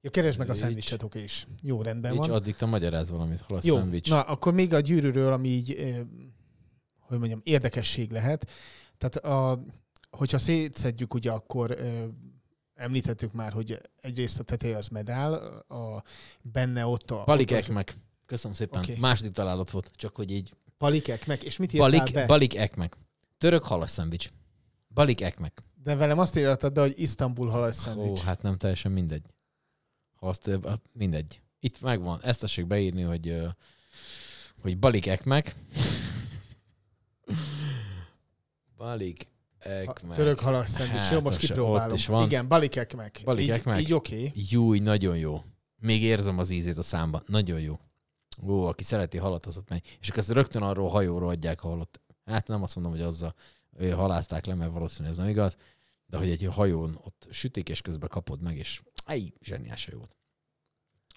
Ja, keresd meg a szendvicset, oké is. Jó, rendben Így van. addig te magyaráz valamit, hol a Jó, szendvics. na akkor még a gyűrűről, ami így, eh, hogy mondjam, érdekesség lehet. Tehát a, hogyha szétszedjük, ugye akkor eh, említettük már, hogy egyrészt a teteje az medál, a, benne ott a... A- Ekmek. Köszönöm szépen. Okay. Második találat volt, csak hogy így. Balik Ekmek, és mit írtál Balik, be? Balik Ekmek. Török halas szendvics. Balik Ekmek. De velem azt írtad be, hogy Isztambul halas Ó, szendvics. hát nem teljesen mindegy. Ha azt, hát mindegy. Itt megvan. Ezt tessék beírni, hogy, hogy Balik Ekmek. Balik Ekmek. Török halas szendvics. Hát, Jó, most kipróbálom. Is van. Igen, Balik Ekmek. Balik így, Ekmek. Így oké. Júj, nagyon jó. Még érzem az ízét a számban. Nagyon jó. Ó, aki szereti halat, az ott megy. És akkor ezt rögtön arról hajóról adják a halat. Hát nem azt mondom, hogy azzal halázták le, mert valószínűleg ez nem igaz, de hogy egy hajón ott sütik, és közben kapod meg, és aj, zseniális jó volt.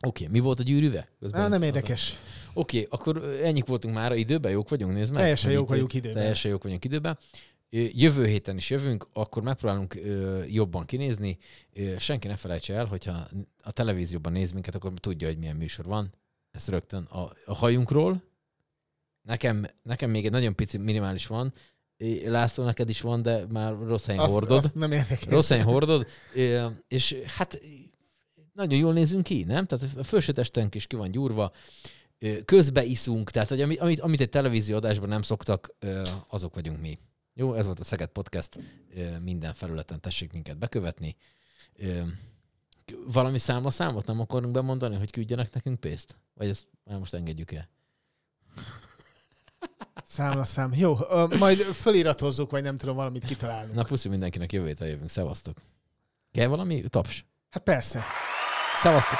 Oké, mi volt a gyűrűve? Közben Á, nem érdekes. Oké, akkor ö, ennyik voltunk már, időben jók vagyunk, nézd meg. Teljesen jók vagyunk időben. Teljesen jók vagyunk időben. Jövő héten is jövünk, akkor megpróbálunk ö, jobban kinézni. Ö, Senki ne felejtse el, hogyha a televízióban néz minket, akkor tudja, hogy milyen műsor van. Ez rögtön a, a hajunkról. Nekem, nekem még egy nagyon pici minimális van. László, neked is van, de már rossz helyen Azt, hordod. azt nem érdekes. Rossz helyen hordod, és hát nagyon jól nézünk ki, nem? Tehát a felső testünk is ki van gyúrva, Közbe iszunk, tehát hogy ami- amit, amit egy televízió adásban nem szoktak, azok vagyunk mi. Jó, ez volt a Szeged Podcast. Minden felületen tessék minket bekövetni. Valami számla számot nem akarunk bemondani, hogy küldjenek nekünk pénzt? Vagy ezt már most engedjük el? Számla szám. Jó, ö, majd föliratozzuk, vagy nem tudom, valamit kitalálunk. Na puszi mindenkinek, jövő héten jövünk. Szevasztok. Kell valami? Taps. Hát persze. Szevasztok.